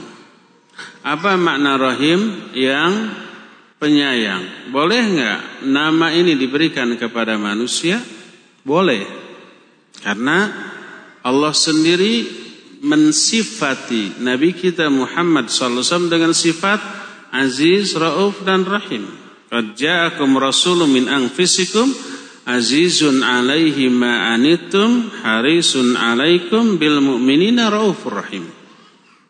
Apa makna rahim? Yang penyayang. Boleh nggak nama ini diberikan kepada manusia? Boleh. Karena Allah sendiri mensifati Nabi kita Muhammad SAW dengan sifat aziz, rauf dan rahim. Qad ja'akum rasulun min anfusikum azizun alaihi ma anittum harisun alaikum bil mu'minina raufur rahim.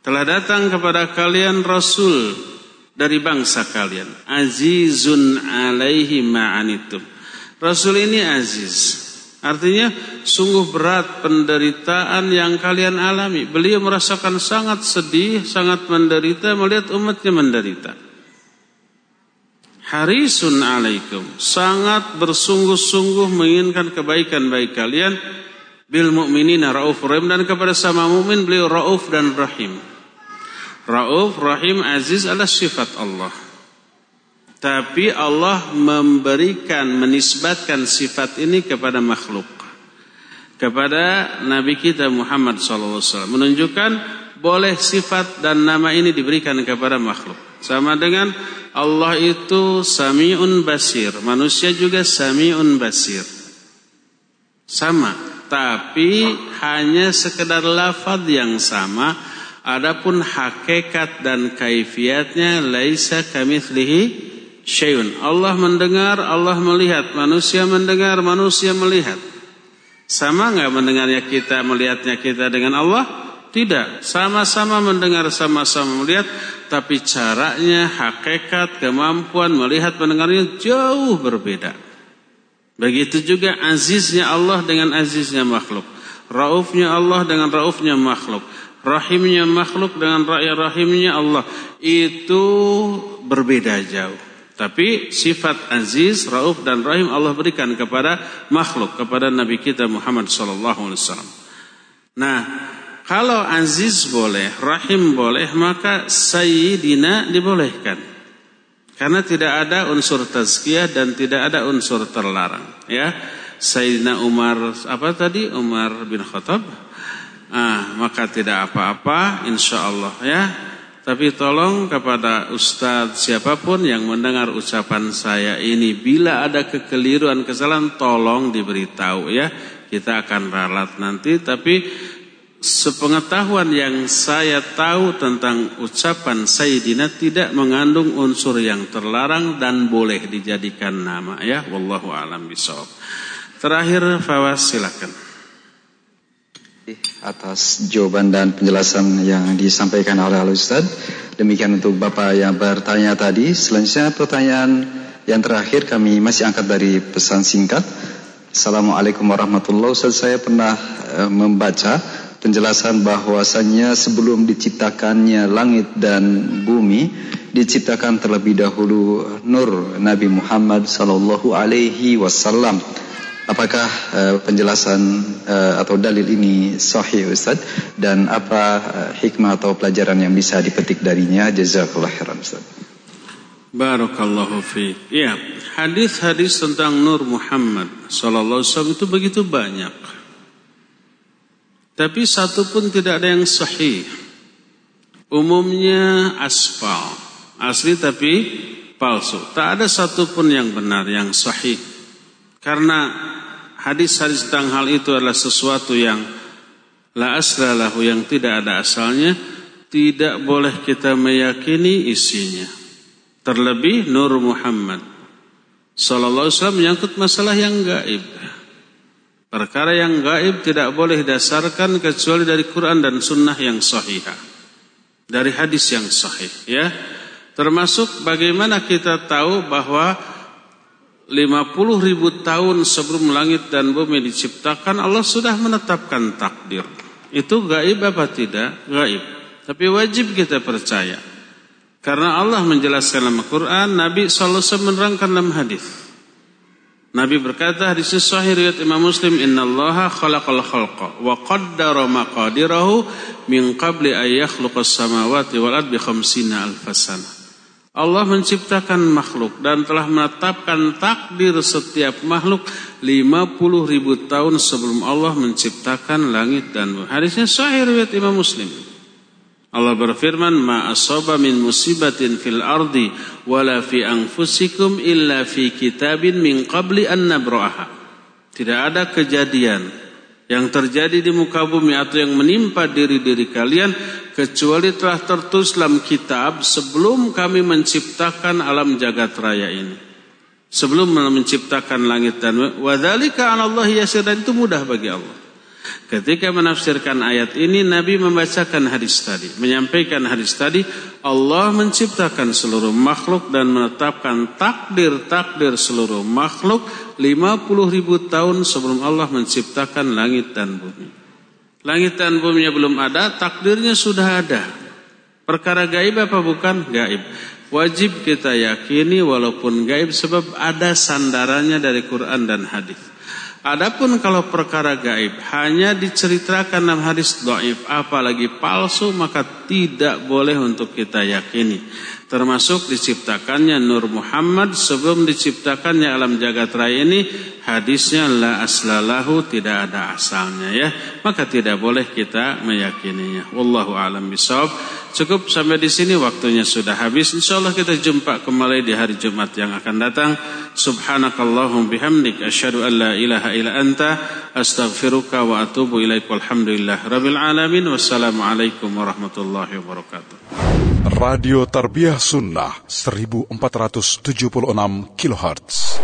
Telah datang kepada kalian rasul dari bangsa kalian. Azizun alaihi ma'anitum. Rasul ini aziz. Artinya sungguh berat penderitaan yang kalian alami. Beliau merasakan sangat sedih, sangat menderita melihat umatnya menderita. Harisun alaikum. Sangat bersungguh-sungguh menginginkan kebaikan bagi kalian. Bil mu'minina ra'uf rahim. Dan kepada sama mu'min beliau ra'uf dan rahim. Rauf, Rahim, Aziz adalah sifat Allah. Tapi Allah memberikan, menisbatkan sifat ini kepada makhluk. Kepada Nabi kita Muhammad SAW. Menunjukkan boleh sifat dan nama ini diberikan kepada makhluk. Sama dengan Allah itu sami'un basir. Manusia juga sami'un basir. Sama. Tapi hanya sekedar lafaz yang sama Adapun hakikat dan kaifiatnya laisa kamitslihi syai'un. Allah mendengar, Allah melihat, manusia mendengar, manusia melihat. Sama enggak mendengarnya kita, melihatnya kita dengan Allah? Tidak, sama-sama mendengar, sama-sama melihat, tapi caranya, hakikat, kemampuan melihat, mendengarnya jauh berbeda. Begitu juga aziznya Allah dengan aziznya makhluk. Raufnya Allah dengan raufnya makhluk rahimnya makhluk dengan rakyat rahimnya Allah itu berbeda jauh. Tapi sifat aziz, rauf dan rahim Allah berikan kepada makhluk, kepada Nabi kita Muhammad sallallahu alaihi wasallam. Nah, kalau aziz boleh, rahim boleh, maka sayyidina dibolehkan. Karena tidak ada unsur tazkiyah dan tidak ada unsur terlarang, ya. Sayyidina Umar apa tadi? Umar bin Khattab ah, maka tidak apa-apa insya Allah ya. Tapi tolong kepada Ustadz siapa pun yang mendengar ucapan saya ini bila ada kekeliruan kesalahan tolong diberitahu ya. Kita akan ralat nanti tapi sepengetahuan yang saya tahu tentang ucapan Sayyidina tidak mengandung unsur yang terlarang dan boleh dijadikan nama ya. Wallahu alam bisawab. Terakhir Fawas silakan atas jawaban dan penjelasan yang disampaikan oleh Al Ustaz. Demikian untuk Bapak yang bertanya tadi. Selanjutnya pertanyaan yang terakhir kami masih angkat dari pesan singkat. Assalamualaikum warahmatullahi wabarakatuh. Saya pernah uh, membaca penjelasan bahwasannya sebelum diciptakannya langit dan bumi diciptakan terlebih dahulu nur Nabi Muhammad sallallahu alaihi wasallam. Apakah uh, penjelasan uh, atau dalil ini sahih Ustaz dan apa uh, hikmah atau pelajaran yang bisa dipetik darinya jazakallah khairan Ustaz. Barakallahu fi. Ya, hadis-hadis tentang Nur Muhammad sallallahu alaihi wasallam itu begitu banyak. Tapi satu pun tidak ada yang sahih. Umumnya aspal, asli tapi palsu. Tak ada satu pun yang benar, yang sahih. Karena hadis-hadis tentang hal itu adalah sesuatu yang la aslalahu yang tidak ada asalnya, tidak boleh kita meyakini isinya. Terlebih Nur Muhammad sallallahu alaihi wasallam menyangkut masalah yang gaib. Perkara yang gaib tidak boleh dasarkan kecuali dari Quran dan sunnah yang sahihah. dari hadis yang sahih ya. Termasuk bagaimana kita tahu bahwa 50 ribu tahun sebelum langit dan bumi diciptakan Allah sudah menetapkan takdir. Itu gaib apa tidak? Gaib. Tapi wajib kita percaya. Karena Allah menjelaskan dalam Al-Quran, Nabi SAW menerangkan dalam hadis. Nabi berkata hadis sahih riwayat Imam Muslim innallaha khalaqal khalqa wa qaddara maqadirahu min qabli yakhluqas samawati wal ardi khamsina alfasana. Allah menciptakan makhluk dan telah menetapkan takdir setiap makhluk 50 ribu tahun sebelum Allah menciptakan langit dan bumi. Hadisnya sahih riwayat Imam Muslim. Allah berfirman, "Ma asaba min musibatin fil ardi wala fi anfusikum illa fi kitabin min qabli an nabra'aha." Tidak ada kejadian yang terjadi di muka bumi atau yang menimpa diri-diri kalian kecuali telah tertulis dalam kitab sebelum kami menciptakan alam jagat raya ini. Sebelum menciptakan langit dan bumi, wa dzalika 'ala Allah yasir dan itu mudah bagi Allah. Ketika menafsirkan ayat ini Nabi membacakan hadis tadi Menyampaikan hadis tadi Allah menciptakan seluruh makhluk Dan menetapkan takdir-takdir seluruh makhluk 50 ribu tahun sebelum Allah menciptakan langit dan bumi. Langit dan bumi belum ada Takdirnya sudah ada. Perkara gaib apa bukan? Gaib. Wajib kita yakini walaupun gaib Sebab ada sandarannya dari Quran dan hadis Adapun kalau perkara gaib hanya diceritakan dalam hadis doif, apalagi palsu, maka tidak boleh untuk kita yakini. Termasuk diciptakannya Nur Muhammad sebelum diciptakannya alam jagat raya ini, hadisnya la aslalahu tidak ada asalnya ya. Maka tidak boleh kita meyakininya. Wallahu alam bisawab. Cukup sampai di sini waktunya sudah habis. Insyaallah kita jumpa kembali di hari Jumat yang akan datang. Subhanakallahum bihamdik asyhadu an la ilaha illa anta astaghfiruka wa atubu ilaik walhamdulillah rabbil alamin wassalamualaikum warahmatullahi wabarakatuh. Radio Tarbiyah Sunnah 1476 kHz.